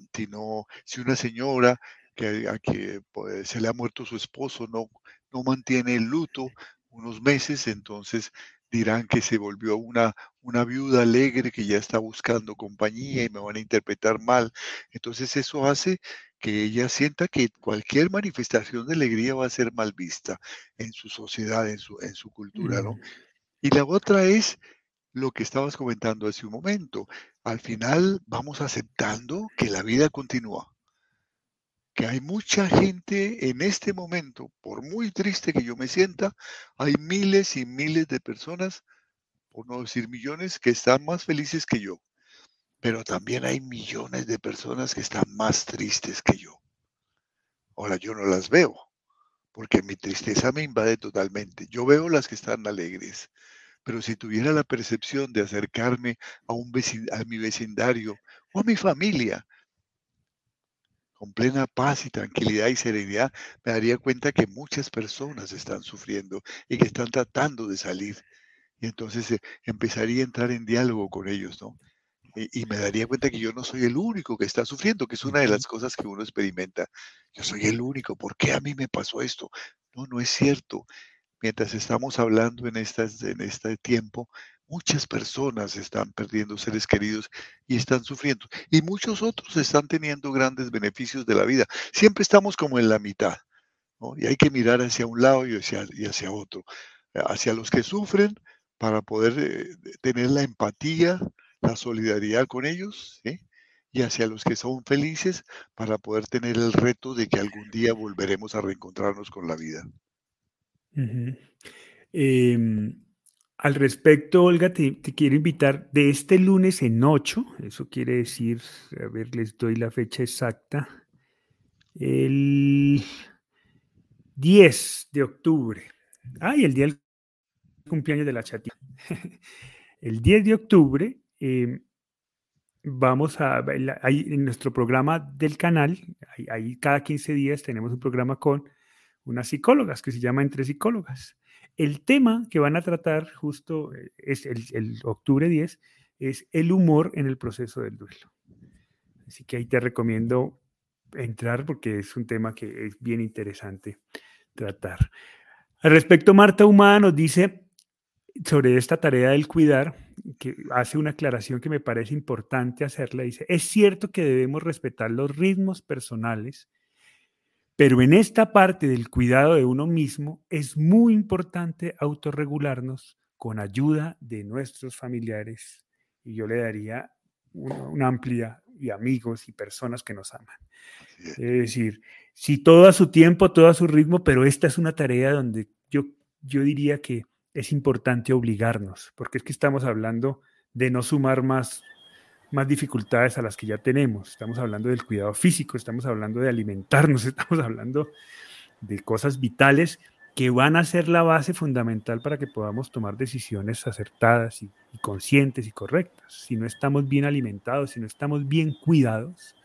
Speaker 3: si una señora que pues, se le ha muerto su esposo no, no mantiene el luto unos meses, entonces dirán que se volvió una, una viuda alegre que ya está buscando compañía y me van a interpretar mal. Entonces eso hace que ella sienta que cualquier manifestación de alegría va a ser mal vista en su sociedad, en su, en su cultura, ¿no? Y la otra es lo que estabas comentando hace un momento. Al final vamos aceptando que la vida continúa que hay mucha gente en este momento, por muy triste que yo me sienta, hay miles y miles de personas, por no decir millones, que están más felices que yo. Pero también hay millones de personas que están más tristes que yo. Ahora yo no las veo, porque mi tristeza me invade totalmente. Yo veo las que están alegres, pero si tuviera la percepción de acercarme a, un a mi vecindario o a mi familia, con plena paz y tranquilidad y serenidad, me daría cuenta que muchas personas están sufriendo y que están tratando de salir. Y entonces eh, empezaría a entrar en diálogo con ellos, ¿no? Y, me daría cuenta que yo no soy el único que está sufriendo, que es una de las cosas que uno experimenta. Yo soy el único, ¿por qué a mí me pasó esto? No, no es cierto. Mientras estamos hablando en, estas, en este tiempo, Muchas personas están perdiendo seres queridos y están sufriendo. Y muchos otros están teniendo grandes beneficios de la vida. Siempre estamos como en la mitad. Y hay que mirar hacia un lado y hacia, y hacia otro. Hacia los que sufren para poder eh, tener la empatía, la solidaridad con ellos. y hacia los que son felices para poder tener el reto de que algún día volveremos a reencontrarnos con la vida.
Speaker 1: Al respecto, Olga, te, quiero invitar de este lunes en 8, eso quiere decir, a ver, les doy la fecha exacta, el 10 de octubre. Ay, el día del cumpleaños de la chatita. el 10 de octubre em, vamos a, ahí en nuestro programa del canal, ahí cada 15 días tenemos un programa con unas psicólogas que se llama Entre Psicólogas. El tema que van a tratar justo eh, es el, octubre 10, es el humor en el proceso del duelo. Así que ahí te recomiendo entrar porque es un tema que es bien interesante tratar. Al respecto, Marta Humada nos dice sobre esta tarea del cuidar, que hace una aclaración que me parece importante hacerla. Dice, es cierto que debemos respetar los ritmos personales pero en esta parte del cuidado de uno mismo es muy importante autorregularnos con ayuda de nuestros familiares y yo le daría una, amplia y amigos y personas que nos aman. Es decir, si todo a su tiempo, todo a su ritmo, pero esta es una tarea donde yo, yo diría que es importante obligarnos, porque es que estamos hablando de no sumar más más dificultades a las que ya tenemos. Estamos hablando del cuidado físico, estamos hablando de alimentarnos, estamos hablando de cosas vitales que van a ser la base fundamental para que podamos tomar decisiones acertadas y, conscientes y correctas. Si no estamos bien alimentados, si no estamos bien cuidados,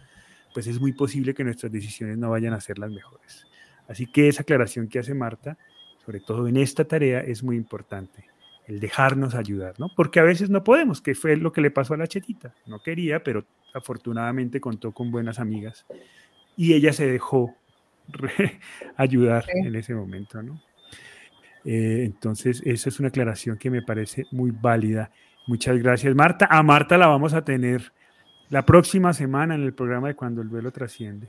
Speaker 1: pues es muy posible que nuestras decisiones no vayan a ser las mejores. Así que esa aclaración que hace Marta sobre todo en esta tarea, es muy importante el dejarnos ayudar, ¿no? Porque a veces no podemos, que fue lo que le pasó a la chetita. No quería, pero afortunadamente contó con buenas amigas y ella se dejó ayudar en ese momento, ¿no? Eh, entonces, esa es una aclaración que me parece muy válida. Muchas gracias, Marta. A Marta la vamos a tener la próxima semana en el programa de Cuando el duelo trasciende.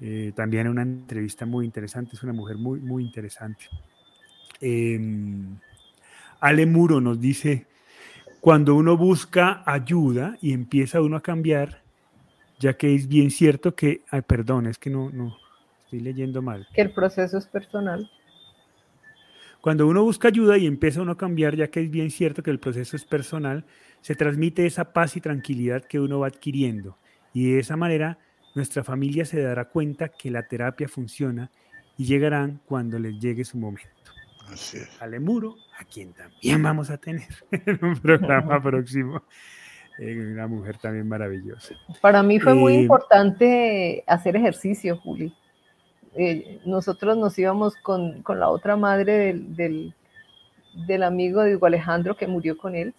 Speaker 1: Eh, también una entrevista muy interesante, es una mujer muy, muy interesante. Em, Ale Muro nos dice, cuando uno busca ayuda y empieza uno a cambiar, ya que es bien cierto que, ay, perdón, es que no, no, estoy leyendo mal.
Speaker 2: Que el proceso es personal.
Speaker 1: Cuando uno busca ayuda y empieza uno a cambiar, ya que es bien cierto que el proceso es personal, se transmite esa paz y tranquilidad que uno va adquiriendo. Y de esa manera nuestra familia se dará cuenta que la terapia funciona y llegarán cuando les llegue su momento. Así es. Alemuro, a quien también vamos a tener en un programa próximo. Eh, una mujer también maravillosa.
Speaker 2: Para mí fue muy eh, importante hacer ejercicio, Juli. Eh, nosotros nos íbamos con, con la otra madre del, del, del, amigo de Hugo Alejandro que murió con él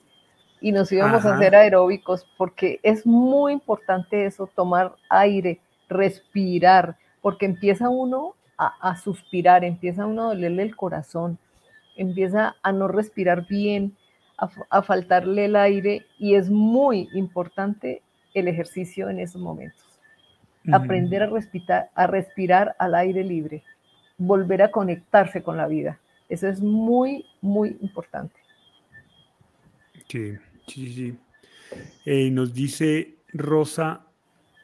Speaker 2: y nos íbamos a hacer aeróbicos porque es muy importante eso, tomar aire, respirar, porque empieza uno a, suspirar, empieza uno a dolerle el corazón, empieza a no respirar bien, a, faltarle el aire y es muy importante el ejercicio en esos momentos. Aprender a respirar, a respirar al aire libre, volver a conectarse con la vida. Eso es muy, muy importante.
Speaker 1: Sí, sí, sí. Eh, nos dice Rosa,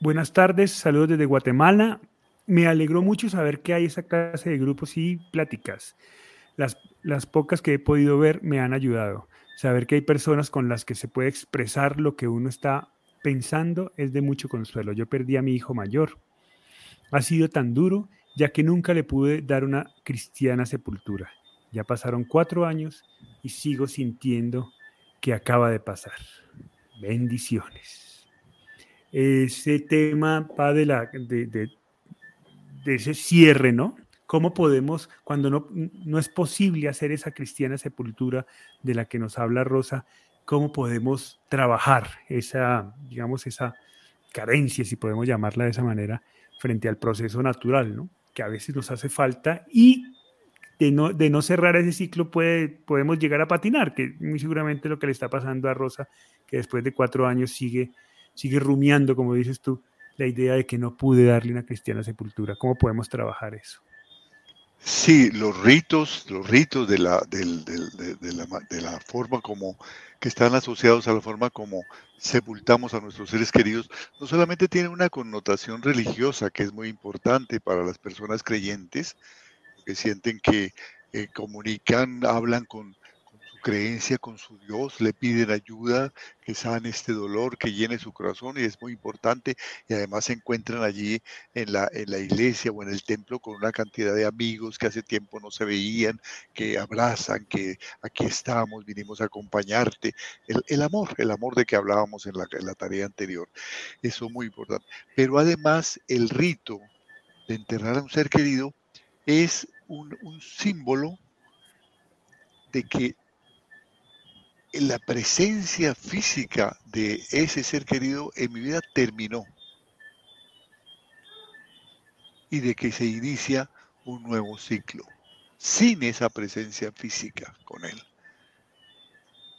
Speaker 1: buenas tardes, saludos desde Guatemala me alegró mucho saber que hay esa clase de grupos y pláticas. Las, las pocas que he podido ver me han ayudado. Saber que hay personas con las que se puede expresar lo que uno está pensando es de mucho consuelo. Yo perdí a mi hijo mayor. Ha sido tan duro ya que nunca le pude dar una cristiana sepultura. Ya pasaron cuatro años y sigo sintiendo que acaba de pasar. Bendiciones. Ese tema de, de ese cierre, ¿no? ¿Cómo podemos, cuando no, no es posible hacer esa cristiana sepultura de la que nos habla Rosa, cómo podemos trabajar esa, digamos, esa carencia, si podemos llamarla de esa manera, frente al proceso natural, ¿no? Que a veces nos hace falta y de no, de no cerrar ese ciclo puede, podemos llegar a patinar, que muy seguramente lo que le está pasando a Rosa, que después de cuatro años sigue, sigue rumiando, como dices tú, la idea de que no pude darle una cristiana sepultura. ¿Cómo podemos trabajar eso?
Speaker 3: Sí, los ritos, los ritos de la, de, la, forma como que están asociados a la forma como sepultamos a nuestros seres queridos, no solamente tienen una connotación religiosa que es muy importante para las personas creyentes, que sienten que eh, comunican, hablan con creencia con su Dios, le piden ayuda, que sane este dolor, que llene su corazón y es muy importante. Y además se encuentran allí en la, en la iglesia o en el templo con una cantidad de amigos que hace tiempo no se veían, que abrazan, que aquí estamos, vinimos a acompañarte. El, amor, el amor de que hablábamos en la, en la tarea anterior. Eso es muy importante. Pero además el rito de enterrar a un ser querido es un, un símbolo de que la presencia física de ese ser querido en mi vida terminó y de que se inicia un nuevo ciclo sin esa presencia física con él.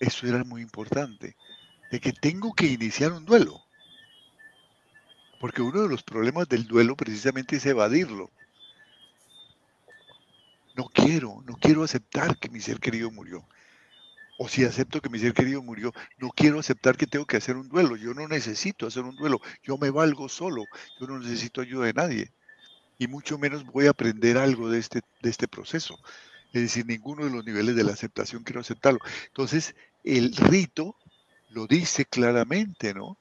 Speaker 3: Eso era muy importante, de que tengo que iniciar un duelo. Porque uno de los problemas del duelo precisamente es evadirlo. No quiero, no quiero aceptar que mi ser querido murió. O si acepto que mi ser querido murió, no quiero aceptar que tengo que hacer un duelo. Yo no necesito hacer un duelo. Yo me valgo solo. Yo no necesito ayuda de nadie. Y mucho menos voy a aprender algo de este, de este proceso. Es decir, ninguno de los niveles de la aceptación quiero aceptarlo. Entonces, el rito lo dice claramente, ¿no?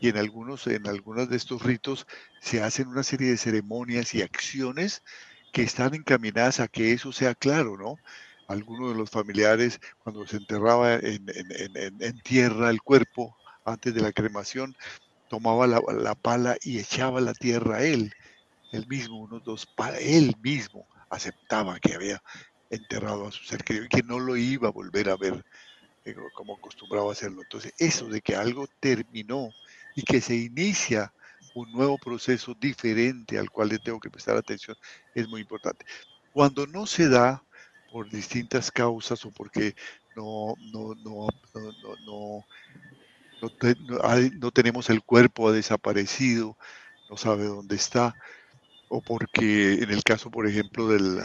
Speaker 3: Y en algunos, en algunos de estos ritos se hacen una serie de ceremonias y acciones que están encaminadas a que eso sea claro, ¿no? Alguno de los familiares, cuando se enterraba en, tierra el cuerpo antes de la cremación, tomaba la, pala y echaba la tierra a él, él mismo, unos dos, para él mismo aceptaba que había enterrado a su ser querido y que no lo iba a volver a ver eh, como acostumbraba hacerlo. Entonces, eso de que algo terminó y que se inicia un nuevo proceso diferente al cual le tengo que prestar atención es muy importante. Cuando no se da por distintas causas o porque no, no, no, no, no, tenemos el cuerpo, ha desaparecido, no sabe dónde está, o porque en el caso, por ejemplo, del,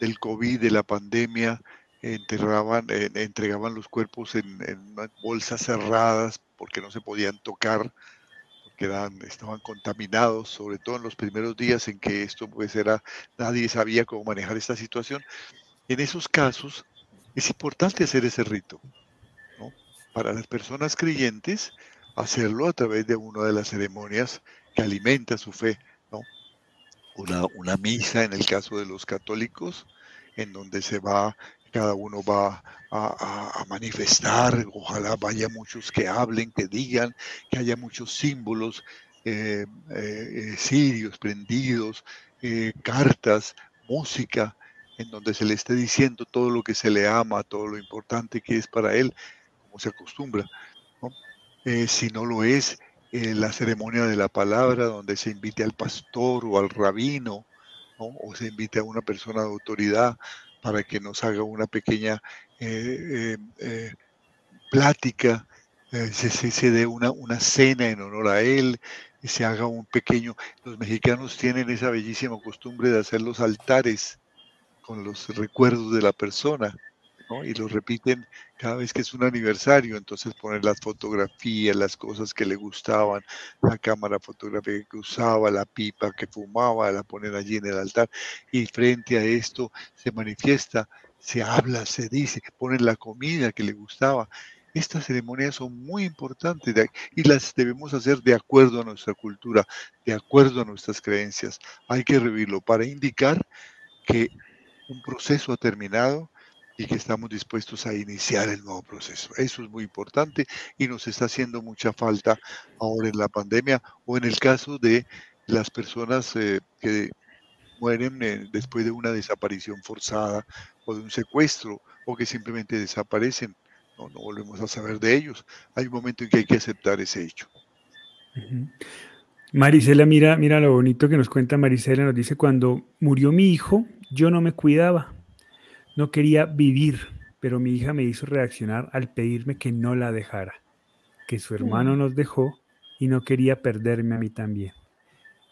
Speaker 3: del COVID, de la pandemia, enterraban, entregaban los cuerpos en, en, bolsas cerradas porque no se podían tocar, porque eran, estaban contaminados, sobre todo en los primeros días en que esto pues era, nadie sabía cómo manejar esta situación. En esos casos es importante hacer ese rito. Para las personas creyentes, hacerlo a través de una de las ceremonias que alimenta su fe. Una, una misa en el caso de los católicos, en donde se va, cada uno va a, manifestar, ojalá vaya muchos que hablen, que digan, que haya muchos símbolos eh, eh, sirios prendidos, eh, cartas, música, en donde se le esté diciendo todo lo que se le ama, todo lo importante que es para él, como se acostumbra. si no lo es, la ceremonia de la palabra, donde se invite al pastor o al rabino, o se invite a una persona de autoridad para que nos haga una pequeña eh, eh, eh, plática, se, se, dé una, una cena en honor a él, y se haga un pequeño... Los mexicanos tienen esa bellísima costumbre de hacer los altares con los recuerdos de la persona y lo repiten cada vez que es un aniversario, entonces poner las fotografías, las cosas que le gustaban, la cámara fotográfica que usaba, la pipa que fumaba, la ponen allí en el altar y frente a esto se manifiesta, se habla, se dice, ponen la comida que le gustaba. Estas ceremonias son muy importantes y las debemos hacer de acuerdo a nuestra cultura, de acuerdo a nuestras creencias. Hay que revivirlo para indicar que un proceso ha terminado, y que estamos dispuestos a iniciar el nuevo proceso. Eso es muy importante y nos está haciendo mucha falta ahora en la pandemia o en el caso de las personas eh, que mueren eh, después de una desaparición forzada o de un secuestro o que simplemente desaparecen. No, no volvemos a saber de ellos. Hay un momento en que hay que aceptar ese hecho.
Speaker 1: Marisela, mira, mira lo bonito que nos cuenta Marisela. Nos dice, cuando murió mi hijo, yo no me cuidaba no quería vivir, pero mi hija me hizo reaccionar al pedirme que no la dejara, que su hermano mm. nos dejó y no quería perderme a mí también.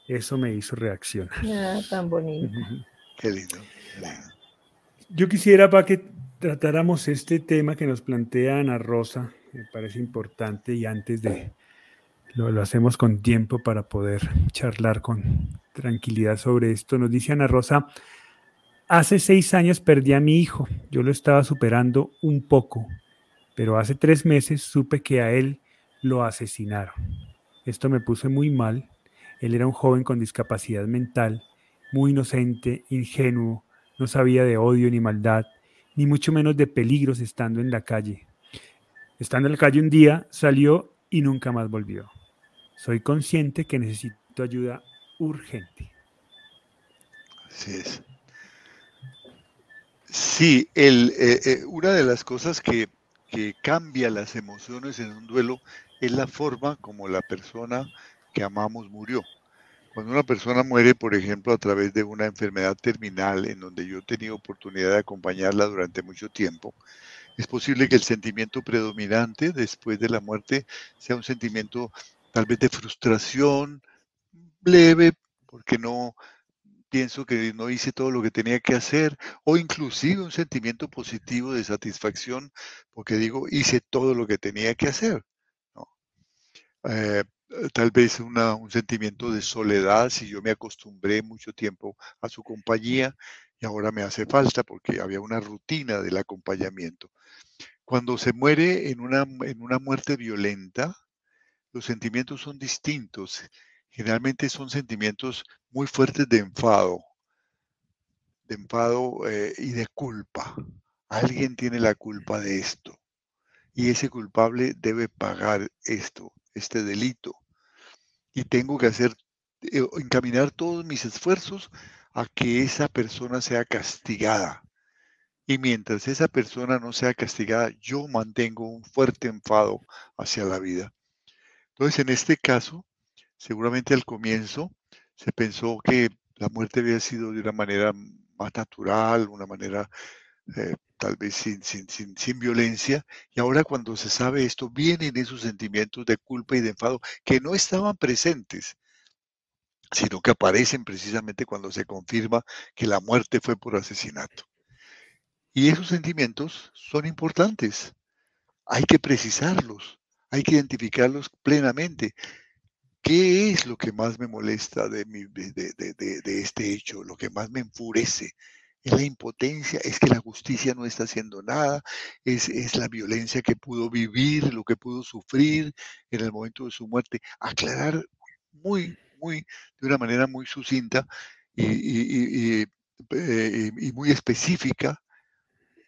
Speaker 1: Eso me hizo reaccionar.
Speaker 2: Ah, tan bonito.
Speaker 3: Qué lindo.
Speaker 1: Yo quisiera para que tratáramos este tema que nos plantea Ana Rosa, me parece importante y antes de lo, hacemos con tiempo para poder charlar con tranquilidad sobre esto. Nos dice Ana Rosa, Hace seis años perdí a mi hijo, yo lo estaba superando un poco, pero hace tres meses supe que a él lo asesinaron. Esto me puso muy mal. Él era un joven con discapacidad mental, muy inocente, ingenuo, no sabía de odio ni maldad, ni mucho menos de peligros estando en la calle. Estando en la calle un día, salió y nunca más volvió. Soy consciente que necesito ayuda urgente.
Speaker 3: Así es. Sí, eh, eh, una de las cosas que, que cambia las emociones en un duelo es la forma como la persona que amamos murió. Cuando una persona muere, por ejemplo, a través de una enfermedad terminal en donde yo he tenido oportunidad de acompañarla durante mucho tiempo, es posible que el sentimiento predominante después de la muerte sea un sentimiento tal vez de frustración leve, porque no, pienso que no hice todo lo que tenía que hacer, o inclusive un sentimiento positivo de satisfacción, porque digo, hice todo lo que tenía que hacer. Eh, tal vez un sentimiento de soledad, si yo me acostumbré mucho tiempo a su compañía y ahora me hace falta porque había una rutina del acompañamiento. Cuando se muere en una, en una muerte violenta, los sentimientos son distintos generalmente son sentimientos muy fuertes de enfado, de enfado eh, y de culpa. Alguien tiene la culpa de esto y ese culpable debe pagar esto, este delito. Y tengo que hacer, eh, encaminar todos mis esfuerzos a que esa persona sea castigada. Y mientras esa persona no sea castigada, yo mantengo un fuerte enfado hacia la vida. Entonces, en este caso, seguramente al comienzo se pensó que la muerte había sido de una manera más natural, una manera eh, tal vez sin, sin, sin, violencia, y ahora cuando se sabe esto, vienen esos sentimientos de culpa y de enfado que no estaban presentes, sino que aparecen precisamente cuando se confirma que la muerte fue por asesinato. Y esos sentimientos son importantes, hay que precisarlos, hay que identificarlos plenamente. ¿Qué es lo que más me molesta de, este hecho? Lo que más me enfurece es la impotencia, es que la justicia no está haciendo nada, es, es, la violencia que pudo vivir, lo que pudo sufrir en el momento de su muerte. Aclarar muy, muy, de una manera muy sucinta y, y eh, muy específica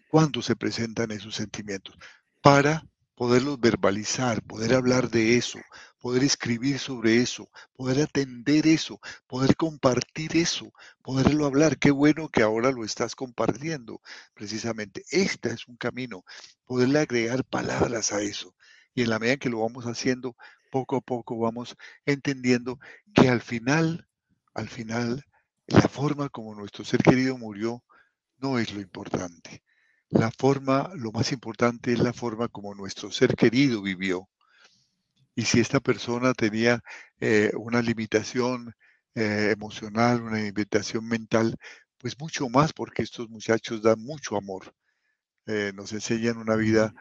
Speaker 3: cuando se presentan esos sentimientos, para poderlos verbalizar, poder hablar de eso, poder escribir sobre eso, poder atender eso, poder compartir eso, poderlo hablar. Qué bueno que ahora lo estás compartiendo, precisamente. Este es un camino, poderle agregar palabras a eso. Y en la medida que lo vamos haciendo, poco a poco vamos entendiendo que al final, al final, la forma como nuestro ser querido murió no es lo importante. La forma, lo más importante es la forma como nuestro ser querido vivió. Y si esta persona tenía eh, una limitación eh, emocional, una limitación mental, pues mucho más porque estos muchachos dan mucho amor. Eh, nos enseñan una vida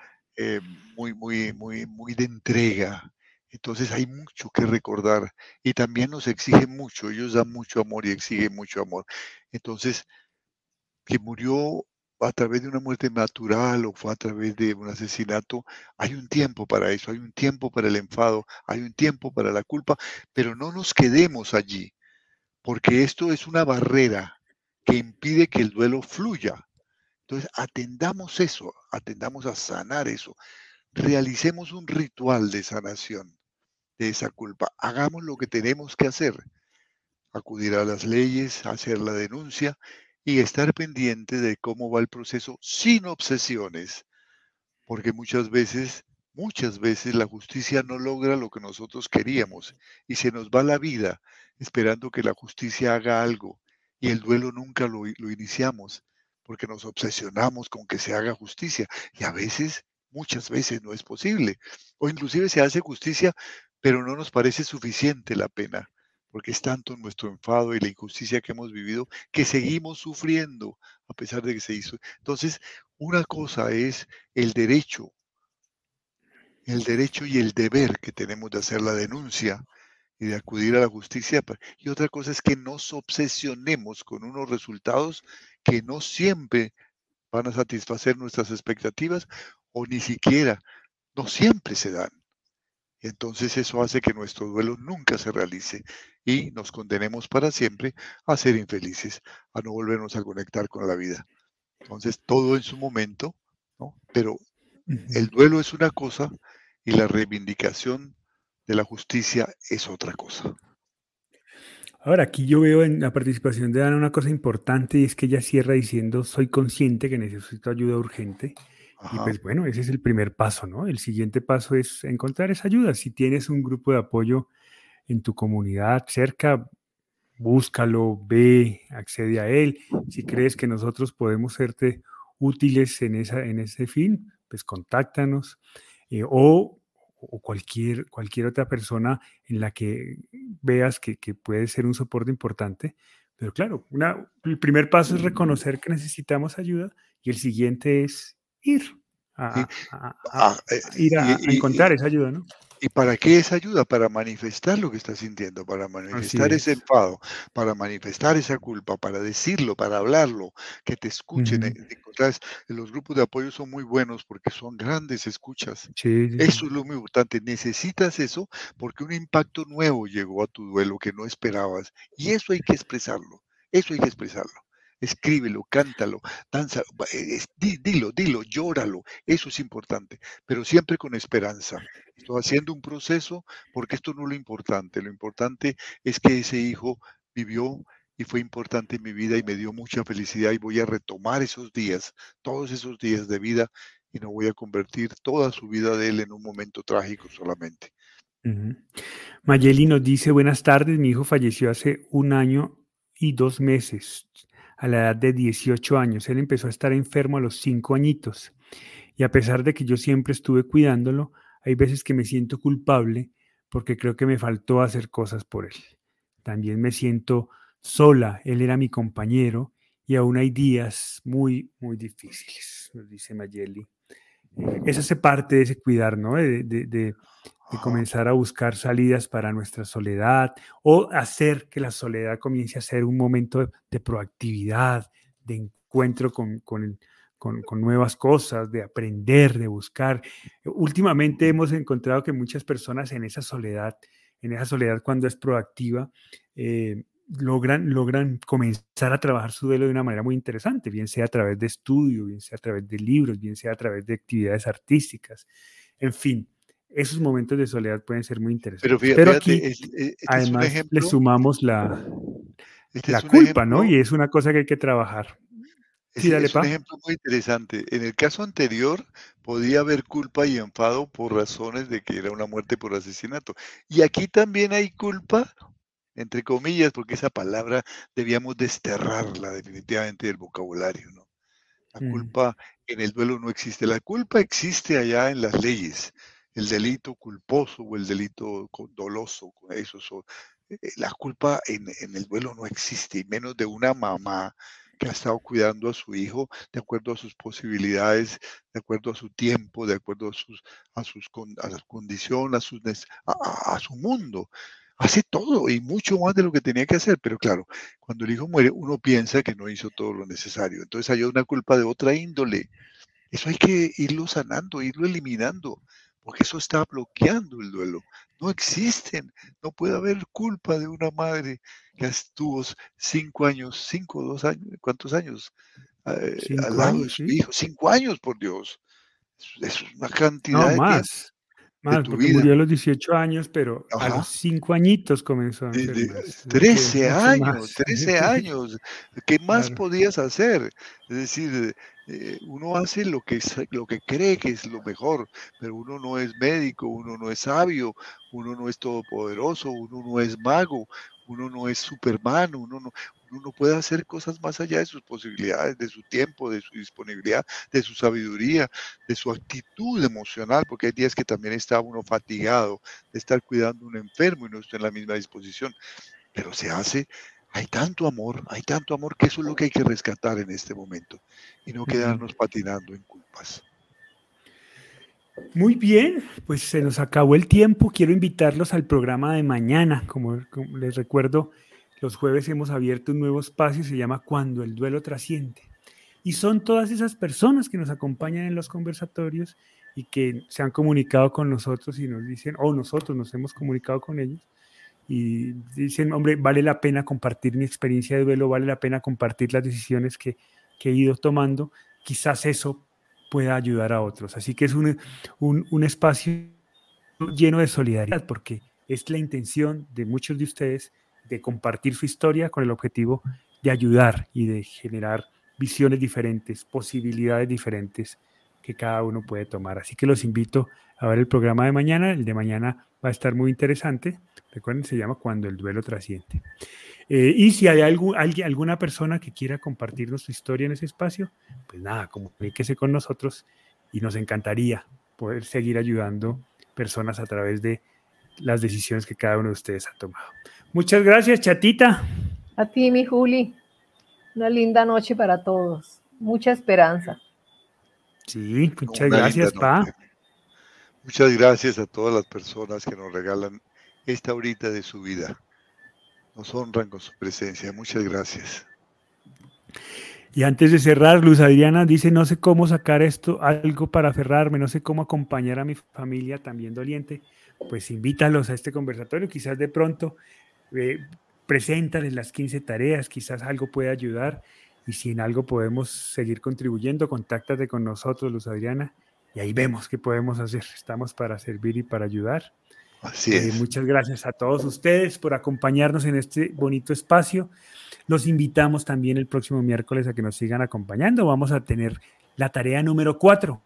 Speaker 3: muy, muy, muy, muy de entrega. Entonces hay mucho que recordar y también nos exigen mucho. Ellos dan mucho amor y exigen mucho amor. Entonces, que murió a través de una muerte natural o fue a través de un asesinato, hay un tiempo para eso, hay un tiempo para el enfado, hay un tiempo para la culpa, pero no nos quedemos allí, porque esto es una barrera que impide que el duelo fluya. Entonces, atendamos eso, atendamos a sanar eso, realicemos un ritual de sanación de esa culpa, hagamos lo que tenemos que hacer, acudir a las leyes, hacer la denuncia y estar pendiente de cómo va el proceso sin obsesiones, porque muchas veces, muchas veces la justicia no logra lo que nosotros queríamos y se nos va la vida esperando que la justicia haga algo y el duelo nunca lo, lo iniciamos porque nos obsesionamos con que se haga justicia y a veces, muchas veces no es posible o inclusive se hace justicia pero no nos parece suficiente la pena porque es tanto nuestro enfado y la injusticia que hemos vivido que seguimos sufriendo a pesar de que se hizo. Entonces, una cosa es el derecho, el derecho y el deber que tenemos de hacer la denuncia y de acudir a la justicia. Y otra cosa es que nos obsesionemos con unos resultados que no siempre van a satisfacer nuestras expectativas o ni siquiera, no siempre se dan. Entonces eso hace que nuestro duelo nunca se realice y nos condenemos para siempre a ser infelices, a no volvernos a conectar con la vida. Entonces todo en su momento, ¿no? Pero el duelo es una cosa y la reivindicación de la justicia es otra cosa.
Speaker 1: Ahora, aquí yo veo en la participación de Ana una cosa importante y es que ella cierra diciendo, soy consciente que necesito ayuda urgente y pues bueno, ese es el primer paso, ¿no? El siguiente paso es encontrar esa ayuda. Si tienes un grupo de apoyo en tu comunidad cerca, búscalo, ve, accede a él. Si crees que nosotros podemos serte útiles en, esa, en ese fin, pues contáctanos. Eh, o, cualquier, cualquier otra persona en la que veas que, que puede ser un soporte importante. Pero claro, una, el primer paso es reconocer que necesitamos ayuda y el siguiente es ir a, ah, eh, ir a, encontrar esa ayuda, ¿no?
Speaker 3: ¿Y para qué esa ayuda? Para manifestar lo que estás sintiendo, para manifestar ese enfado, para manifestar esa culpa, para decirlo, para hablarlo, que te escuchen. Eh, los grupos de apoyo son muy buenos porque son grandes escuchas. eso es lo muy importante. Necesitas eso porque un impacto nuevo llegó a tu duelo que no esperabas. Y eso hay que expresarlo. Eso hay que expresarlo escríbelo, cántalo, danza, eh, dilo, dilo, llóralo, eso es importante, pero siempre con esperanza. Estoy haciendo un proceso porque esto no es lo importante, lo importante es que ese hijo vivió y fue importante en mi vida y me dio mucha felicidad y voy a retomar esos días, todos esos días de vida y no voy a convertir toda su vida de él en un momento trágico solamente.
Speaker 1: Mayeli nos dice, buenas tardes, mi hijo falleció hace un año y dos meses, a la edad de 18 años. Él empezó a estar enfermo a los cinco añitos y a pesar de que yo siempre estuve cuidándolo, hay veces que me siento culpable porque creo que me faltó hacer cosas por él. También me siento sola, él era mi compañero y aún hay días muy, muy difíciles, nos dice Mayeli. Eh, esa hace parte de ese cuidar, ¿no? De, comenzar a buscar salidas para nuestra soledad o hacer que la soledad comience a ser un momento de, proactividad, de encuentro con, con, con, nuevas cosas, de aprender, de buscar. Últimamente hemos encontrado que muchas personas en esa soledad, en esa soledad cuando es proactiva, eh, logran, logran comenzar a trabajar su duelo de una manera muy interesante, bien sea a través de estudio, bien sea a través de libros, bien sea a través de actividades artísticas. En fin, esos momentos de soledad pueden ser muy interesantes. Pero, aquí, este además, le sumamos la, este la culpa, ¿no? Y es una cosa que hay que trabajar.
Speaker 3: Es, un ejemplo muy interesante. En el caso anterior podía haber culpa y enfado por razones de que era una muerte por asesinato. Y aquí también hay culpa, entre comillas, porque esa palabra debíamos desterrarla definitivamente del vocabulario, ¿no? La mm. culpa en el duelo no existe. La culpa existe allá en las leyes. El delito culposo o el delito doloso, eso. Eh, eh, la culpa en, el duelo no existe, y menos de una mamá que ha estado cuidando a su hijo de acuerdo a sus posibilidades, de acuerdo a su tiempo, de acuerdo a sus, a sus a su condición, a, sus, a, su mundo. Hace todo y mucho más de lo que tenía que hacer, pero claro, cuando el hijo muere, uno piensa que no hizo todo lo necesario. Entonces hay una culpa de otra índole. Eso hay que irlo sanando, irlo eliminando porque eso está bloqueando el duelo. No existen, no puede haber culpa de una madre que estuvo cinco años, cinco, dos años, ¿cuántos años? Eh, al lado de su hijo, cinco años, por Dios. Es una cantidad
Speaker 1: no, más. Más, porque murió a los 18 años, pero a los 5 añitos comenzó a enfermarse.
Speaker 3: 13 años, 13 años. ¿Qué más podías hacer? Es decir, eh, uno hace lo que, lo que cree que es lo mejor, pero uno no es médico, uno no es sabio, uno no es todopoderoso, uno no es mago, uno no es superman, uno no, uno puede hacer cosas más allá de sus posibilidades, de su tiempo, de su disponibilidad, de su sabiduría, de su actitud emocional, porque hay días que también está uno fatigado de estar cuidando a un enfermo y no está en la misma disposición, pero se hace hay tanto amor, hay tanto amor que eso es lo que hay que rescatar en este momento y no quedarnos patinando en culpas.
Speaker 1: Muy bien, pues se nos acabó el tiempo. Quiero invitarlos al programa de mañana. Como, les recuerdo, los jueves hemos abierto un nuevo espacio, se llama Cuando el duelo trasciende. Y son todas esas personas que nos acompañan en los conversatorios y que se han comunicado con nosotros y nos dicen, o nosotros nos hemos comunicado con ellos y dicen, hombre, vale la pena compartir mi experiencia de duelo, vale la pena compartir las decisiones que, he ido tomando, quizás eso pueda ayudar a otros. Así que es un, un, espacio lleno de solidaridad, porque es la intención de muchos de ustedes de compartir su historia con el objetivo de ayudar y de generar visiones diferentes, posibilidades diferentes que cada uno puede tomar. Así que los invito a ver el programa de mañana. El de mañana va a estar muy interesante. Recuerden, se llama Cuando el duelo trasciende. Eh, y si hay algún, alguien, alguna persona que quiera compartirnos su historia en ese espacio, pues nada, comuníquese con nosotros y nos encantaría poder seguir ayudando personas a través de las decisiones que cada uno de ustedes ha tomado. Muchas gracias, chatita.
Speaker 2: A ti, mi Juli. Una linda noche para todos. Mucha esperanza.
Speaker 1: Sí, muchas gracias, Pa.
Speaker 3: Muchas gracias a todas las personas que nos regalan esta horita de su vida. Nos honran con su presencia. Muchas gracias.
Speaker 1: Y antes de cerrar, Luz Adriana dice, no sé cómo sacar esto, algo para aferrarme, no sé cómo acompañar a mi familia también doliente. Pues invítalos a este conversatorio, quizás de pronto eh, preséntales las 15 tareas, quizás algo puede ayudar. Y si en algo podemos seguir contribuyendo, contáctate con nosotros, Luz Adriana, y ahí vemos qué podemos hacer. Estamos para servir y para ayudar.
Speaker 3: Así es.
Speaker 1: muchas gracias a todos ustedes por acompañarnos en este bonito espacio. Los invitamos también el próximo miércoles a que nos sigan acompañando. Vamos a tener la tarea número cuatro,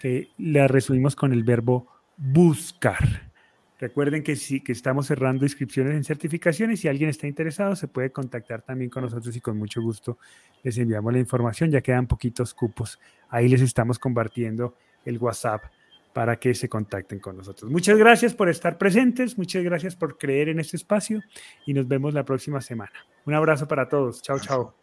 Speaker 1: que la resumimos con el verbo buscar. Recuerden que sí, que estamos cerrando inscripciones en certificaciones. Si alguien está interesado, se puede contactar también con nosotros y con mucho gusto les enviamos la información. Ya quedan poquitos cupos. Ahí les estamos compartiendo el WhatsApp para que se contacten con nosotros. Muchas gracias por estar presentes, muchas gracias por creer en este espacio y nos vemos la próxima semana. Un abrazo para todos. Chao, chao.